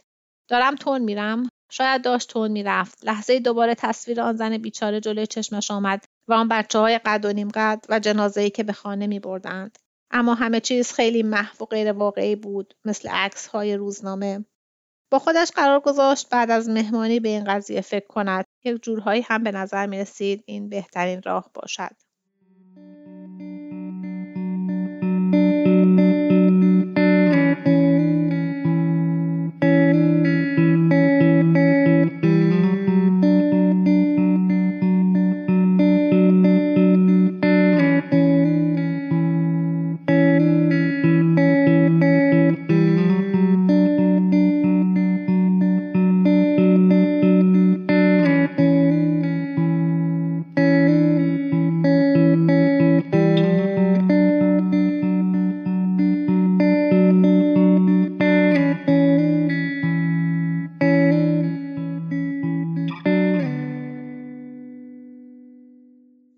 دارم تون میرم؟ شاید داشت تون می‌رفت. لحظه دوباره تصویر آن زن بیچاره جلوی چشمش آمد و آن بچه های قد و نیم قد و جنازه ای که به خانه می بردند. اما همه چیز خیلی محو و غیر واقعی بود مثل عکس های روزنامه. با خودش قرار گذاشت بعد از مهمانی به این قضیه فکر کند. یک جورهایی هم به نظر می رسید این بهترین راه باشد.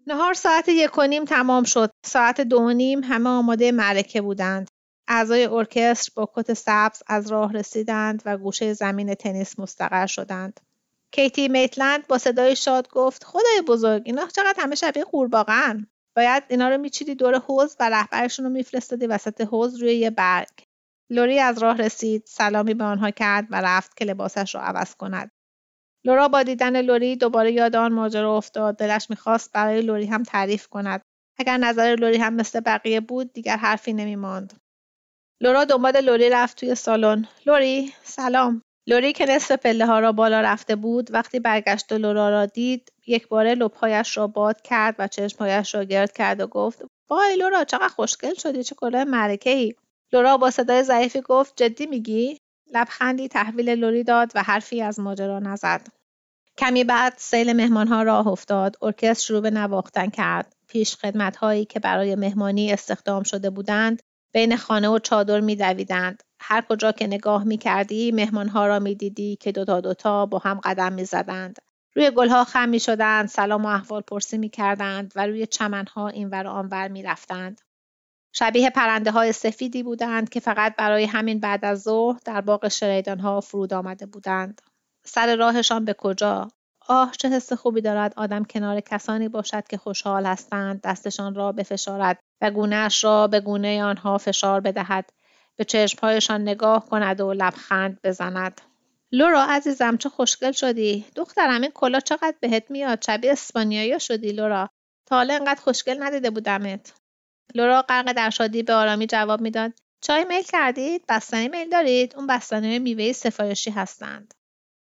نهار ساعت یک و نیم تمام شد. ساعت دو و نیم همه آماده معرکه بودند. اعضای ارکستر با کت سبز از راه رسیدند و گوشه زمین تنیس مستقر شدند. کیتی میتلند با صدای شاد گفت خدای بزرگ اینا چقدر همه شبیه قورباغه‌ان باید اینا رو میچیدی دور حوز و رهبرشون رو میفرستادی وسط حوز روی یه برگ لوری از راه رسید سلامی به آنها کرد و رفت که لباسش را عوض کند لورا با دیدن لوری دوباره یاد آن ماجرا افتاد. دلش می‌خواست برای لوری هم تعریف کند. اگر نظر لوری هم مثل بقیه بود دیگر حرفی نمیماند. لورا دنبال لوری رفت توی سالن. لوری سلام. لوری که نصف پله ها را بالا رفته بود وقتی برگشت و لورا را دید یک باره لبهایش را باد کرد و چشمهایش را گرد کرد و گفت وای لورا چقدر خوشگل شدی چه کلاه مرکه ای لورا با صدای ضعیفی گفت جدی میگی؟ لبخندی تحویل لوری داد و حرفی از ماجرا نزد کمی بعد سیل مهمانها راه افتاد ارکستر شروع به نواختن کرد پیش خدمت هایی که برای مهمانی استخدام شده بودند بین خانه و چادر میدویدند هر کجا که نگاه می کردی مهمانها را می دیدی که دوتا دوتا با هم قدم می زدند. روی گلها خم می شدند، سلام و احوال پرسی می کردند و روی چمنها اینور و آنور می رفتند. شبیه پرنده های سفیدی بودند که فقط برای همین بعد از ظهر در باغ شریدان ها فرود آمده بودند. سر راهشان به کجا؟ آه چه حس خوبی دارد آدم کنار کسانی باشد که خوشحال هستند دستشان را بفشارد و گونهاش را به گونه آنها فشار بدهد. به چشمهایشان نگاه کند و لبخند بزند. لورا عزیزم چه خوشگل شدی؟ دخترم این کلا چقدر بهت میاد؟ شبیه اسپانیایی شدی لورا. تا حالا انقدر خوشگل ندیده بودمت. لورا غرق در شادی به آرامی جواب می‌داد. چای میل کردید؟ بستنی میل دارید؟ اون بستنی میوه سفارشی هستند.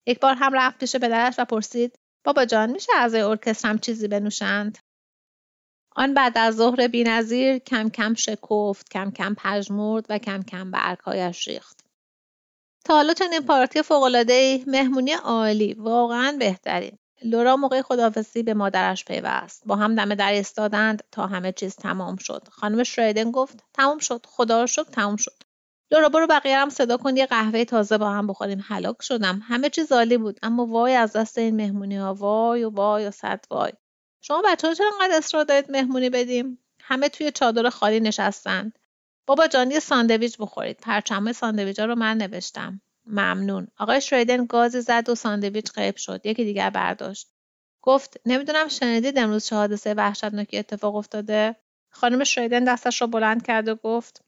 یک بار هم رفت پیش پدرش و پرسید بابا جان میشه از ارکستر هم چیزی بنوشند؟ آن بعد از ظهر بینظیر کم کم شکفت کم کم پژمرد و کم کم برگهایش ریخت. تا حالا چنین پارتی فوقالعادهای مهمونی عالی واقعا بهترین. لورا موقع خداحافظی به مادرش پیوست. با هم دم در ایستادند تا همه چیز تمام شد. خانم شریدن گفت تمام شد. خدا رو شکر تمام شد. لورا برو بقیه هم صدا کن یه قهوه تازه با هم بخوریم. هلاک شدم. همه چیز عالی بود. اما وای از دست این مهمونی ها. وای و وای و صد وای. شما بچه چرا انقدر اصرار دارید مهمونی بدیم؟ همه توی چادر خالی نشستند بابا جان یه ساندویچ بخورید. پرچم ساندویچ ها رو من نوشتم. ممنون. آقای شریدن گازی زد و ساندویچ قیب شد. یکی دیگر برداشت. گفت نمی‌دونم شنیدید امروز چه حادثه وحشتناکی اتفاق افتاده؟ خانم شریدن دستش را بلند کرد و گفت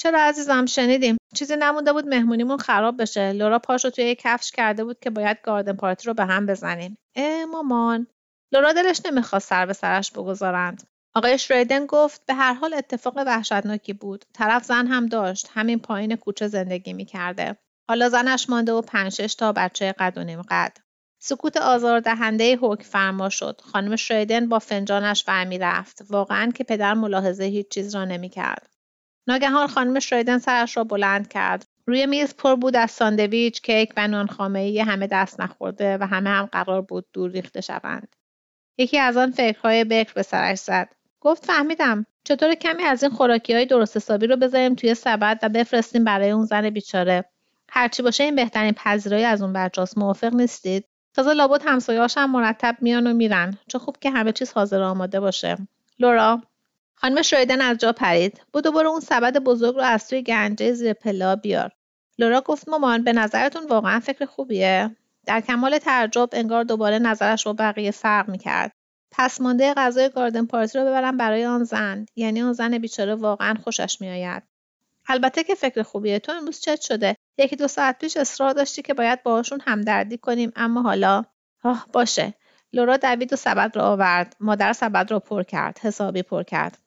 چرا عزیزم شنیدیم. چیزی نمونده بود مهمونیمون خراب بشه. لورا پاشو توی یک کفش کرده بود که باید گاردن پارتی رو به هم بزنیم. اه مامان. لورا دلش نمی‌خواست سر به سرش بگذارند. آقای شریدن گفت به هر حال اتفاق وحشتناکی بود. طرف زن هم داشت. همین پایین کوچه زندگی می‌کرده. حالا زنش مانده و پنج تا بچه قد و نیم قد. سکوت آزاردهنده حکم فرما شد. خانم شریدن با فنجانش برمی رفت. واقعا که پدر ملاحظه هیچ چیز را نمی‌کرد ناگهان خانم شریدن سرش را بلند کرد. روی میز پر بود از ساندویچ کیک و نانخامه ای همه دست نخورده و همه هم قرار بود دور ریخته شوند. یکی از آن فکرهای بکر به سرش زد. گفت فهمیدم. چطور کمی از این خوراکی های درست حسابی رو بذاریم توی سبد و بفرستیم برای اون زن بیچاره؟ هرچی باشه این بهترین پذیرایی از اون بچه‌هاست موافق نیستید؟ تازه لابد همسایه‌هاش هم مرتب میان و میرن. چه خوب که همه چیز حاضر آماده باشه. لورا خانم شریدن از جا پرید. بودو برو اون سبد بزرگ رو از توی گنجه زیر پلا بیار. لورا گفت مامان به نظرتون واقعا فکر خوبیه؟ در کمال تعجب انگار دوباره نظرش با بقیه فرق می‌کرد. پس مانده غذای گاردن پارتی رو ببرم برای آن زن. یعنی آن زن بیچاره واقعا خوشش میآید. البته که فکر خوبیه تو امروز چت شده. یکی دو ساعت پیش اصرار داشتی که باید باهاشون همدردی کنیم اما حالا آه باشه. لورا دوید و سبد را آورد. مادر سبد را پر کرد حسابی پر کرد.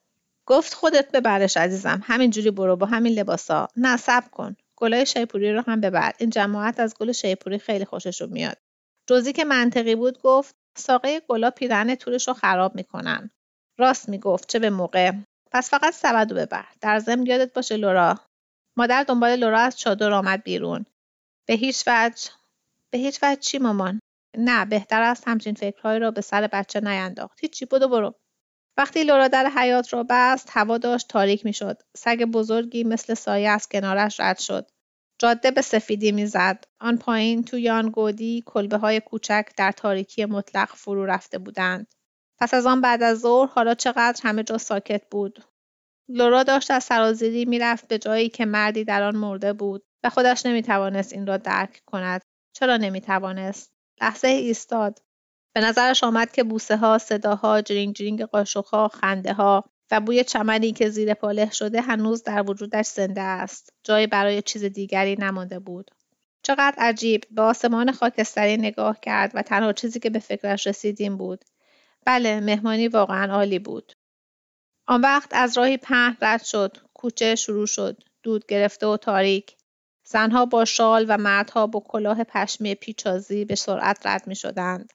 گفت خودت ببرش عزیزم. همینجوری برو با همین لباسا. نه صبر کن. گلای شیپوری رو هم ببر. این جماعت از گل شیپوری خیلی خوششون میاد. روزی که منطقی بود گفت ساقه گلا پیرن تورش رو خراب می‌کنن. راست می‌گفت چه به موقع. پس فقط سبد ببر. در ضمن یادت باشه لورا مادر دنبال لورا از چادر آمد بیرون. به هیچ وجه به هیچ وجه چی مامان؟ نه بهتر است همچین فکرهایی را به سر بچه نینداخت. هیچی بدو برو وقتی لورا در حیات را بست هوا داشت تاریک می‌شد. سگ بزرگی مثل سایه از کنارش رد شد. جاده به سفیدی می‌زد. آن پایین توی آن گودی کلبه های کوچک در تاریکی مطلق فرو رفته بودند. پس از آن بعد از ظهر حالا چقدر همه جا ساکت بود. لورا داشت از سرازیری می‌رفت به جایی که مردی در آن مرده بود و خودش نمی‌توانست این را درک کند. چرا نمی‌توانست؟ لحظه ایستاد. به نظرش آمد که بوسه ها صداها جرینگ جرینگ قاشق ها خنده ها و بوی چمنی که زیر پاله شده هنوز در وجودش زنده است. جایی برای چیز دیگری نمانده بود. چقدر عجیب! به آسمان خاکستری نگاه کرد و تنها چیزی که به فکرش رسیدیم بود. بله مهمانی واقعا عالی بود آن وقت از راهی پهن رد شد کوچه شروع شد دود گرفته و تاریک زنها با شال و مردها با کلاه پشمی پیچازی به سرعت رد می شدند.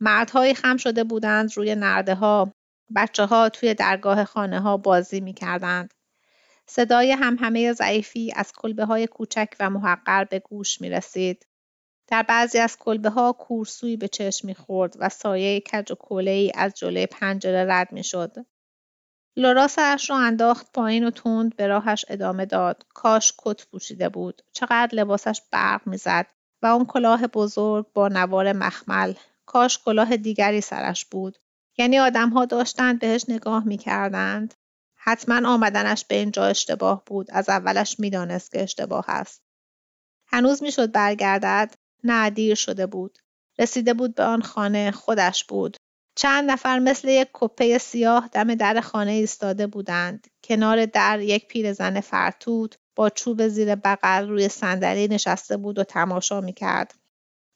مردهایی خم شده بودند روی نرده ها. بچه ها توی درگاه خانه ها بازی می کردند. صدای همه ضعیفی از کلبه های کوچک و محقر به گوش می رسید. در بعضی از کلبه ها کورسوی به چشم می خورد و سایه کج و کوله ای از جلوی پنجره رد می شد. لورا سرش رو انداخت پایین و تند به راهش ادامه داد. کاش کت پوشیده بود. چقدر لباسش برق می‌زد و اون کلاه بزرگ با نوار مخمل. کاش کلاه دیگری سرش بود. یعنی آدمها داشتند بهش نگاه می‌کردند. حتما آمدنش به اینجا اشتباه بود. از اولش می‌دانست که اشتباه است. هنوز می‌شد برگردد؟ نه دیر شده بود. رسیده بود به آن خانه خودش بود. چند نفر مثل یک کپه سیاه دم در خانه ایستاده بودند. کنار در یک پیرزن فرتوت با چوب زیر بغل روی صندلی نشسته بود و تماشا می‌کرد.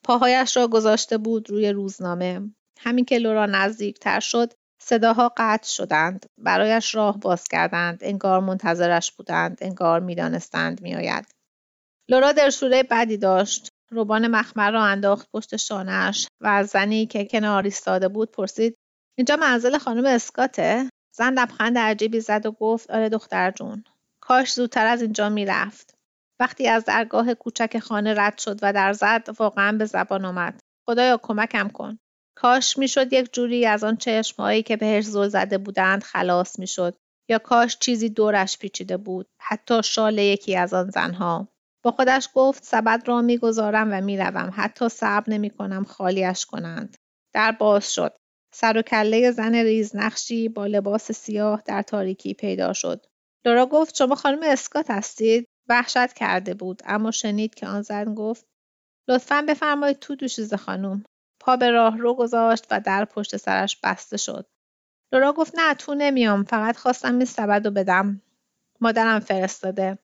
پاهایش را گذاشته بود روی روزنامه. همین که لورا نزدیکتر شد صداها قطع شدند. برایش راه باز کردند. انگار منتظرش بودند. انگار می‌دانستند میآید. لورا دلشوره بدی داشت. روبان مخمر را انداخت پشت شانهش و از زنی که کنار ایستاده بود پرسید اینجا منزل خانم اسکاته؟ زن لبخند عجیبی زد و گفت آره دختر جون. کاش زودتر از اینجا می‌رفت. وقتی از درگاه کوچک خانه رد شد و در زد واقعا به زبان آمد. خدایا کمکم کن. کاش می‌شد یک جوری از آن چشمهایی که بهش زل زده بودند خلاص می‌شد یا کاش چیزی دورش پیچیده بود حتی شال یکی از آن زنها. با خودش گفت سبد را می‌گذارم و می‌روم. حتی صبر نمی‌کنم خالیش کنند. در باز شد. سر و کله زن ریزنقشی با لباس سیاه در تاریکی پیدا شد. لورا گفت شما خانم اسکات هستید؟ وحشت کرده بود اما شنید که آن زن گفت لطفا بفرمایید تو دوشیز خانم. پا به راه رو گذاشت و در پشت سرش بسته شد. لورا گفت نه تو نمیام. فقط خواستم این سبد رو بدم. مادرم فرستاده.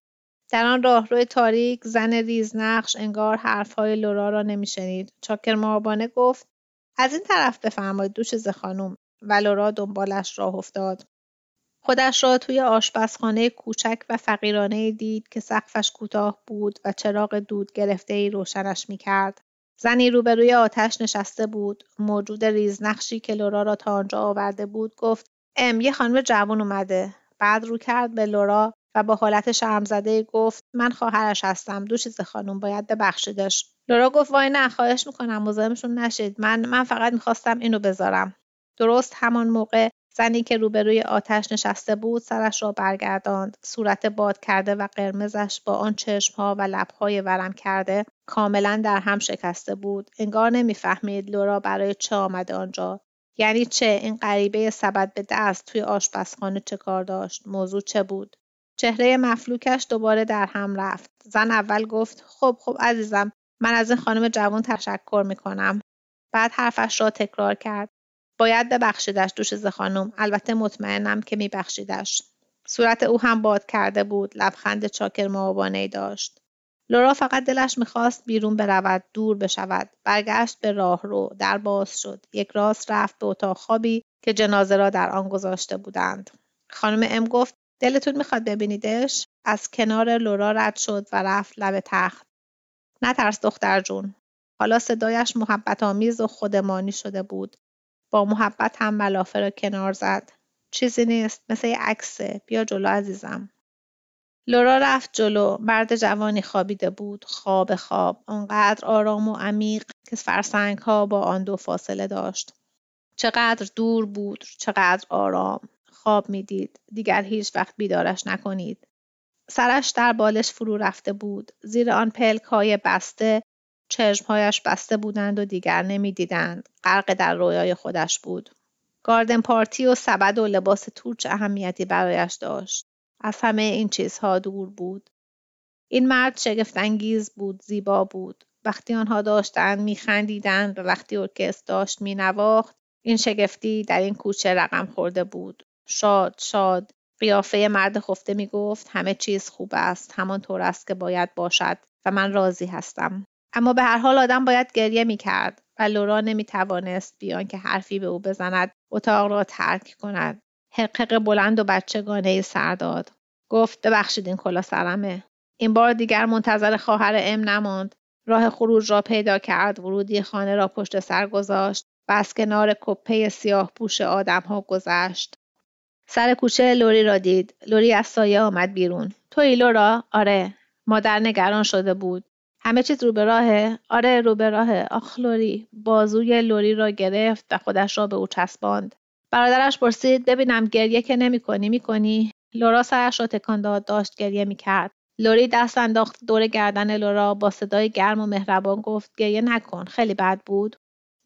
در آن راهروی تاریک زن ریزنقش انگار حرفهای لورا را نمیشنید چاکر معابانه گفت از این طرف بفرمایید دوشیز خانم و لورا دنبالش راه افتاد خودش را توی آشپزخانه کوچک و فقیرانه دید که سقفش کوتاه بود و چراغ دود گرفته ای روشنش می کرد. زنی روبروی آتش نشسته بود. موجود ریزنقشی که لورا را تا آنجا آورده بود گفت ام یه خانم جوان اومده. بعد رو کرد به لورا و با حالت شرمزده گفت من خواهرش هستم دو چیز خانم باید ببخشیدش. لورا گفت وای نه خواهش می‌کنم مزاحمشون نشید. من من فقط می‌خواستم اینو بذارم. درست همان موقع زنی که روبروی آتش نشسته بود سرش را برگرداند. صورت باد کرده و قرمزش با آن چشمها و لبهای ورم کرده کاملا در هم شکسته بود. انگار نمی‌فهمید لورا برای چه آمده آنجا. یعنی چه؟ این غریبه سبد به دست توی آشپزخانه چه کار داشت؟ موضوع چه بود؟ چهره مفلوکش دوباره در هم رفت. زن اول گفت خب خب عزیزم من از این خانم جوان تشکر می‌کنم. بعد حرفش را تکرار کرد. باید ببخشیدش دوشیزه خانم. البته مطمئنم که میبخشیدش. صورت او هم باد کرده بود. لبخند چاکر معابانه داشت. لورا فقط دلش می‌خواست بیرون برود دور بشود برگشت به راه رو در باز شد یک راست رفت به اتاق خوابی که جنازه را در آن گذاشته بودند خانم ام گفت دلتون می‌خواد ببینیدش؟ از کنار لورا رد شد و رفت لب تخت. نترس دختر جون. حالا صدایش محبت آمیز و خودمانی شده بود. با محبت هم ملافه را کنار زد. چیزی نیست مثل یه عکسه. بیا جلو عزیزم. لورا رفت جلو. مرد جوانی خوابیده بود. خواب خواب. آنقدر آرام و عمیق که فرسنگ ها با آن دو فاصله داشت. چقدر دور بود چقدر آرام. خواب می‌دید. دیگر هیچ وقت بیدارش نکنید. سرش در بالش فرو رفته بود. زیر آن پلک های بسته چشمهایش بسته بودند و دیگر نمی‌دیدند. غرق در رویای خودش بود. گاردن پارتی و سبد و لباس تور چه اهمیتی برایش داشت. از همه این چیزها دور بود. این مرد شگفتانگیز بود زیبا بود. وقتی آنها داشتند میخندیدند و وقتی ارکست داشت مینواخت این شگفتی در این کوچه رقم خورده بود. شاد شاد. قیافه مرد خفته می گفت همه چیز خوب است همانطور است که باید باشد و من راضی هستم. اما به هر حال آدم باید گریه می کرد و لورا نمی توانست بیان که حرفی به او بزند اتاق را ترک کند. حقق بلند و بچگانه سر داد. گفت ببخشید این کلا سرمه. این بار دیگر منتظر خواهر ام نماند. راه خروج را پیدا کرد ورودی خانه را پشت سر گذاشت و از کنار کپه سیاه پوش آدم ها گذشت. سر کوچه لوری را دید لوری از سایه آمد بیرون توی لورا آره مادر نگران شده بود همه چیز رو به راهه آره رو به راهه آخ لوری بازوی لوری را گرفت و خودش را به او چسباند برادرش پرسید ببینم گریه که نمی کنی؟ لورا سرش را تکان داد داشت گریه می کرد. لوری دست انداخت دور گردن لورا با صدای گرم و مهربان گفت گریه نکن خیلی بد بود.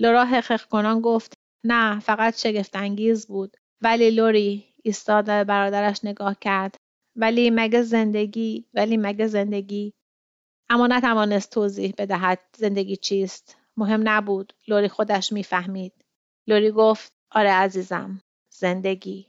لورا حقق کنان گفت نه فقط شگفت انگیز بود. ولی لوری ایستاد و برادرش نگاه کرد. ولی مگه زندگی ولی مگه زندگی؟ اما نتوانست توضیح بدهد زندگی چیست. مهم نبود. لوری خودش می‌فهمید. لوری گفت آره عزیزم زندگی.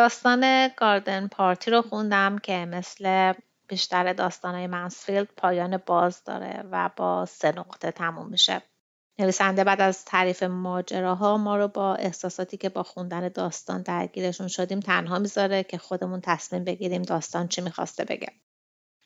داستان گاردن پارتی رو خوندم که مثل بیشتر داستانهای منسفیلد پایان باز داره و با سه نقطه تموم میشه. نویسنده بعد از تعریف ماجراها ما رو با احساساتی که با خوندن داستان درگیرشون شدیم تنها می‌ذاره که خودمون تصمیم بگیریم داستان چی می‌خواسته بگه.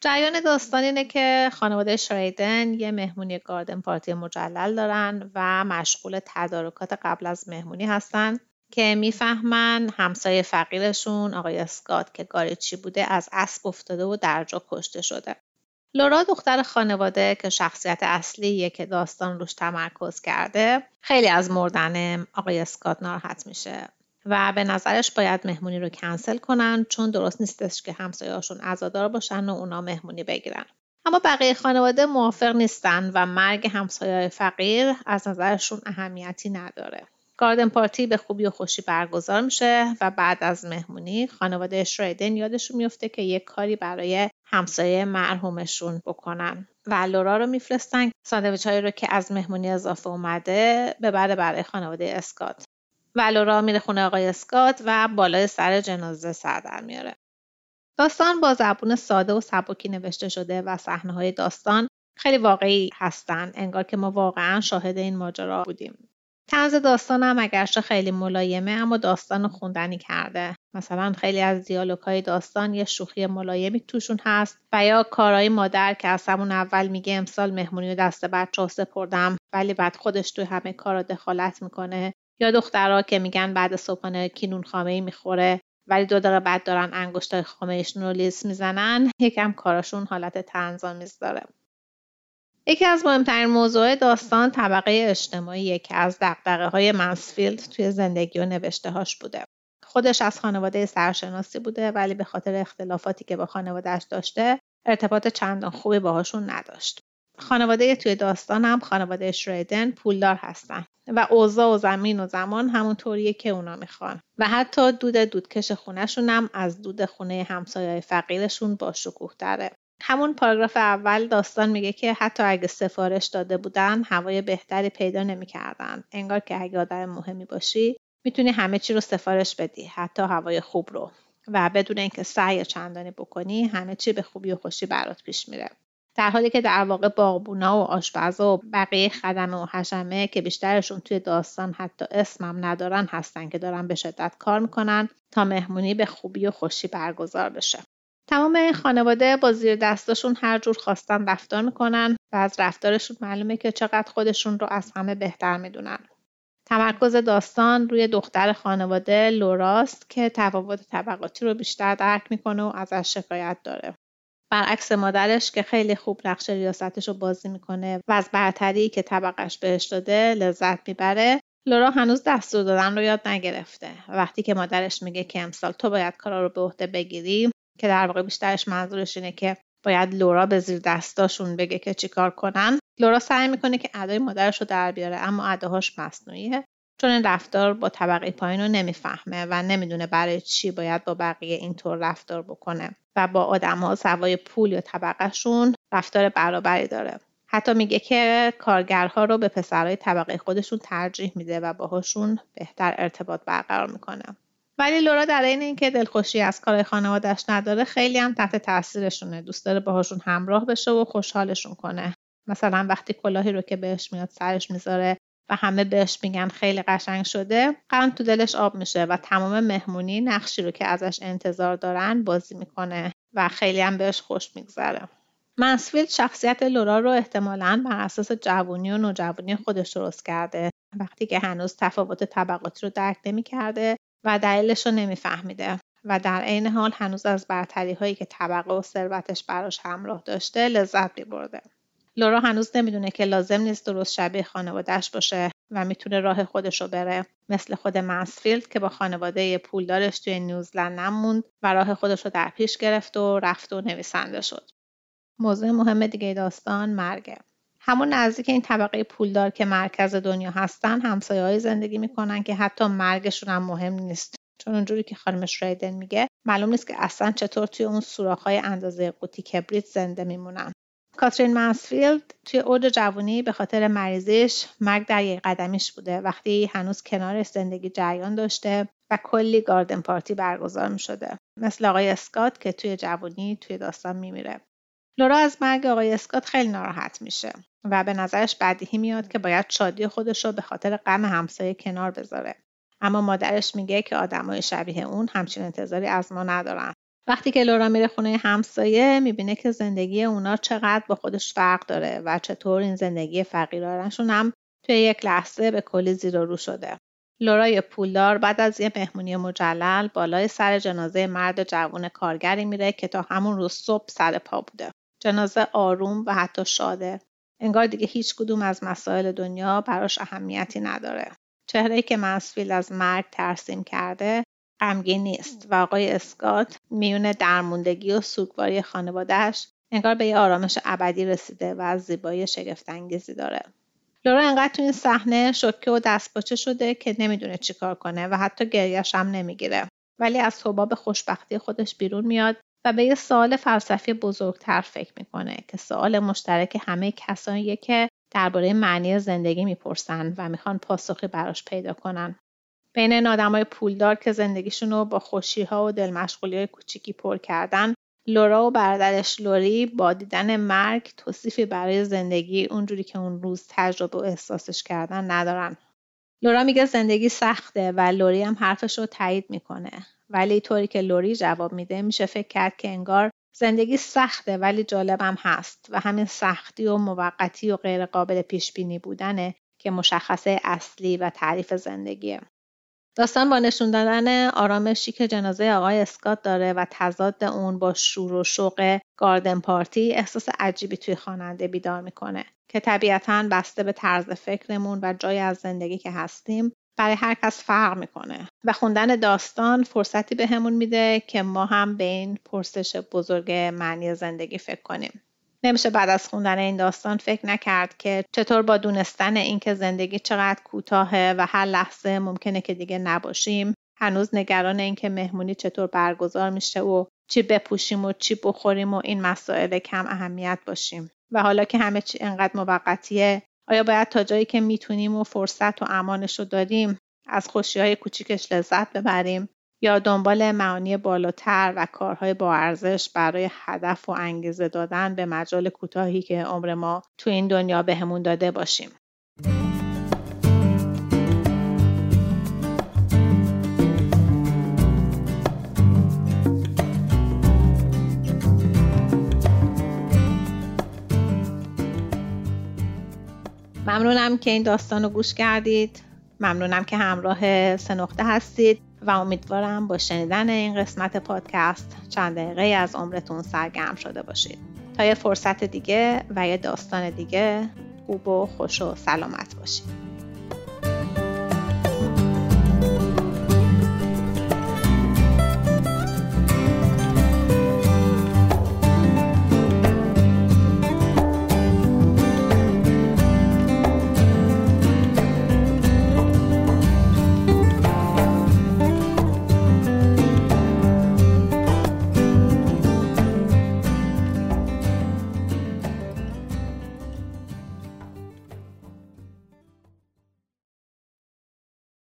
جریان داستان اینه که خانواده شریدن یه مهمونی گاردن پارتی مجلل دارن و مشغول تدارکات قبل از مهمونی هستن. که می‌فهمن همسایه فقیرشون آقای اسکات که گاریچی بوده از اسب افتاده و در جا کشته شده. لورا دختر خانواده که شخصیت اصلیه که داستان روش تمرکز کرده خیلی از مردن آقای اسکات ناراحت میشه و به نظرش باید مهمونی رو کنسل کنن چون درست نیستش که همسایه‌هاشون عزادار باشن و اونا مهمونی بگیرن. اما بقیه خانواده موافق نیستن و مرگ همسایه فقیر از نظرشون اهمیتی نداره. گاردن پارتی به خوبی و خوشی برگزار میشه و بعد از مهمونی خانواده شریدن یادشون میفته که یک کاری برای همسایه مرحومشون بکنن و لورا رو میفرستن ساندویچ هایی رو که از مهمونی اضافه اومده ببره برای خانواده اسکات. و لورا میره خونه آقای اسکات و بالای سر جنازه سر در میاره. داستان با زبون ساده و سبکی نوشته شده و صحنه داستان خیلی واقعی هستن. انگار که ما واقعا شاهد این ماجرا بودیم. طنز داستانم اگرچه خیلی ملایمه اما داستان خوندنی کرده. مثلا خیلی از دیالوگ های داستان یه شوخی ملایمی توشون هست و یا کارهای مادر که از همون اول میگه امسال مهمونی و دست بچه ها سپردم ولی بعد خودش توی همه کارا دخالت می‌کنه. یا دخترها که میگن بعد صبحانه کینون خامه ای می‌خوره ولی دو دقیقه بعد دارن انگشتای خامه ایشون رو لیس می‌زنن یکم کاراشون حالت تنظامیز داره. یکی از مهمترین موضوع داستان طبقه اجتماعی که از دقدقه های منسفیلد توی زندگی و نوشته هاش بوده. خودش از خانواده سرشناسی بوده ولی به خاطر اختلافاتی که با خانوادهش داشته ارتباط چندان خوبی باهاشون نداشت. خانواده توی داستان هم خانواده شریدن پولدار هستن و اوضاع و زمین و زمان همون طوریه که اونا می‌خوان و حتی دود دودکش خونهشون هم از دود خونه همسایه فقیرشون با شکوه داره. همون پاراگراف اول داستان میگه که حتی اگه سفارش داده بودن هوای بهتری پیدا نمی‌کردن. انگار که اگه آدم مهمی باشی می‌تونی همه چی رو سفارش بدی حتی هوای خوب رو. و بدون اینکه سعی چندانی بکنی همه چی به خوبی و خوشی برات پیش میره. در حالی که در واقع باغبونا و آشپزا و بقیه خدمه و حشمه که بیشترشون توی داستان حتی اسمم ندارن هستن که دارن به شدت کار می‌کنن تا مهمونی به خوبی و خوشی برگزار بشه. تمام این خانواده با زیر دستاشون هر جور خواستن رفتار می‌کنن و از رفتارشون معلومه که چقدر خودشون رو از همه بهتر می‌دونن. تمرکز داستان روی دختر خانواده لوراست که تفاوت طبقاتی رو بیشتر درک می‌کنه و ازش شکایت داره. برعکس مادرش که خیلی خوب نقش ریاستش رو بازی می‌کنه و از برتری که طبقش بهش داده لذت می‌بره لورا هنوز دستور دادن رو یاد نگرفته وقتی که مادرش میگه که امسال تو باید کارا رو به عهده بگیری که در واقع بیشترش منظورش اینه که باید لورا به زیر دستاشون بگه که چیکار کنن. لورا سعی می‌کنه که ادای مادرش رو در بیاره اما اداهاش مصنوعیه چون این رفتار با طبقه پایین رو نمی‌فهمه و نمی‌دونه برای چی باید با بقیه اینطور رفتار بکنه و با آدم سوای پول یا طبقهشون رفتار برابری داره. حتی میگه که کارگرها رو به پسرهای طبقه خودشون ترجیح میده و باهاشون بهتر ارتباط برقرار می‌کنه. ولی لورا در این اینکه دلخوشی از کار خانوادش نداره خیلی هم تحت تاثیرشونه. دوست داره باهاشون همراه بشه و خوشحالشون کنه. مثلا وقتی کلاهی رو که بهش میاد سرش می‌ذاره و همه بهش میگن خیلی قشنگ شده قند تو دلش آب میشه و تمام مهمونی نقشی رو که ازش انتظار دارن بازی می‌کنه و خیلی هم بهش خوش میگذره. منسفیلد شخصیت لورا رو احتمالا بر اساس جوونی و نوجوانی خودش درست کرده. وقتی که هنوز تفاوت طبقاتی رو درک نمی‌کرده و دلیلش رو نمیفهمیده و در عین حال هنوز از برتری هایی که طبقه و ثروتش براش همراه داشته لذت میبرده. لورا هنوز نمی‌دونه که لازم نیست درست شبیه خانوادهش باشه و می‌تونه راه خودش رو بره مثل خود منسفیلد که با خانواده پولدارش توی نیوزلند نموند و راه خودش رو در پیش گرفت و رفت و نویسنده شد. موضوع مهم دیگه داستان مرگه. همون نزدیک این طبقه پولدار که مرکز دنیا هستن همسایه زندگی می‌کنن که حتی مرگشون هم مهم نیست چون اونجوری که خانم شریدن میگه معلوم نیست که اصلا چطور توی اون سوراخ‌های اندازه قوطی کبریت زنده میمونن کاترین ماسفیلد توی اوج جوانی به خاطر مریضیش مرگ در یک قدمیش بوده وقتی هنوز کنارش زندگی جریان داشته و کلی گاردن پارتی برگزار می شده. مثل آقای اسکات که توی جوانی توی داستان میمیره. لورا از مرگ آقای اسکات خیلی ناراحت میشه و به نظرش بدیهی میاد که باید شادی خودش رو به خاطر غم همسایه کنار بذاره. اما مادرش میگه که آدمای شبیه اون همچین انتظاری از ما ندارن. وقتی که لورا میره خونه همسایه می‌بینه که زندگی اونا چقدر با خودش فرق داره و چطور این زندگی فقیرانشون هم توی یک لحظه به کلی زیر رو شده. لورای پولدار بعد از یه مهمونی مجلل بالای سر جنازه مرد جوان کارگری میره که تا همون روز صبح سر پا بوده. جنازه آروم و حتی شاده. انگار دیگه هیچ کدوم از مسائل دنیا براش اهمیتی نداره. چهره که منسفیل از مرگ ترسیم کرده غمگین نیست و آقای اسکات میون درموندگی و سوگواری خانوادهش انگار به یه آرامش ابدی رسیده و از زیبایی شگفتانگیزی داره لورا انقدر تو این صحنه شوکه و دستپاچه شده که نمی‌دونه چیکار کنه و حتی گریهش هم نمی‌گیره ولی از حباب خوشبختی خودش بیرون میاد و به یه سوال فلسفی بزرگتر فکر می‌کنه که سوال مشترک همه کسانیه که درباره معنی زندگی می‌پرسن و می‌خوان پاسخی براش پیدا کنن. بین این آدمای پولدار که زندگیشون رو با خوشی ها و دل مشغولی های کوچیکی پر کردن لورا و برادرش لوری با دیدن مرگ توصیفی برای زندگی اونجوری که اون روز تجربه و احساسش کردن ندارن. لورا میگه زندگی سخته و لوری هم حرفش رو تایید می‌کنه. ولی طوری که لوری جواب میده میشه فکر کرد که انگار زندگی سخته ولی جالبم هست و همین سختی و موقتی و غیر قابل پیش بینی بودنه که مشخصه اصلی و تعریف زندگیه. داستان با نشون دادن آرامشی که جنازه آقای اسکات داره و تضاد اون با شور و شوق گاردن پارتی احساس عجیبی توی خواننده بیدار می‌کنه که طبیعتا بسته به طرز فکرمون و جای از زندگی که هستیم برای هر کس فرق می‌کنه. و خوندن داستان فرصتی به میده که ما هم به این پرسش بزرگ معنی زندگی فکر کنیم. نمیشه بعد از خوندن این داستان فکر نکرد که چطور با دونستن اینکه زندگی چقدر کوتاهه و هر لحظه ممکنه که دیگه نباشیم هنوز نگران اینکه مهمونی چطور برگزار میشه و چی بپوشیم و چی بخوریم و این مسائل کم اهمیت باشیم. و حالا که همه چی انقدر موقتیه آیا باید تا جایی که می‌تونیم و فرصت و امانش رو داریم از خوشی های کوچیکش لذت ببریم یا دنبال معانی بالاتر و کارهای با ارزش برای هدف و انگیزه دادن به مجال کوتاهی که عمر ما تو این دنیا بهمون داده باشیم. ممنونم که این داستان رو گوش کردید. ممنونم که همراه سنخته هستید و امیدوارم با شنیدن این قسمت پادکست چند دقیقه از عمرتون سرگرم شده باشید. تا یه فرصت دیگه و یه داستان دیگه خوب و خوش و سلامت باشید.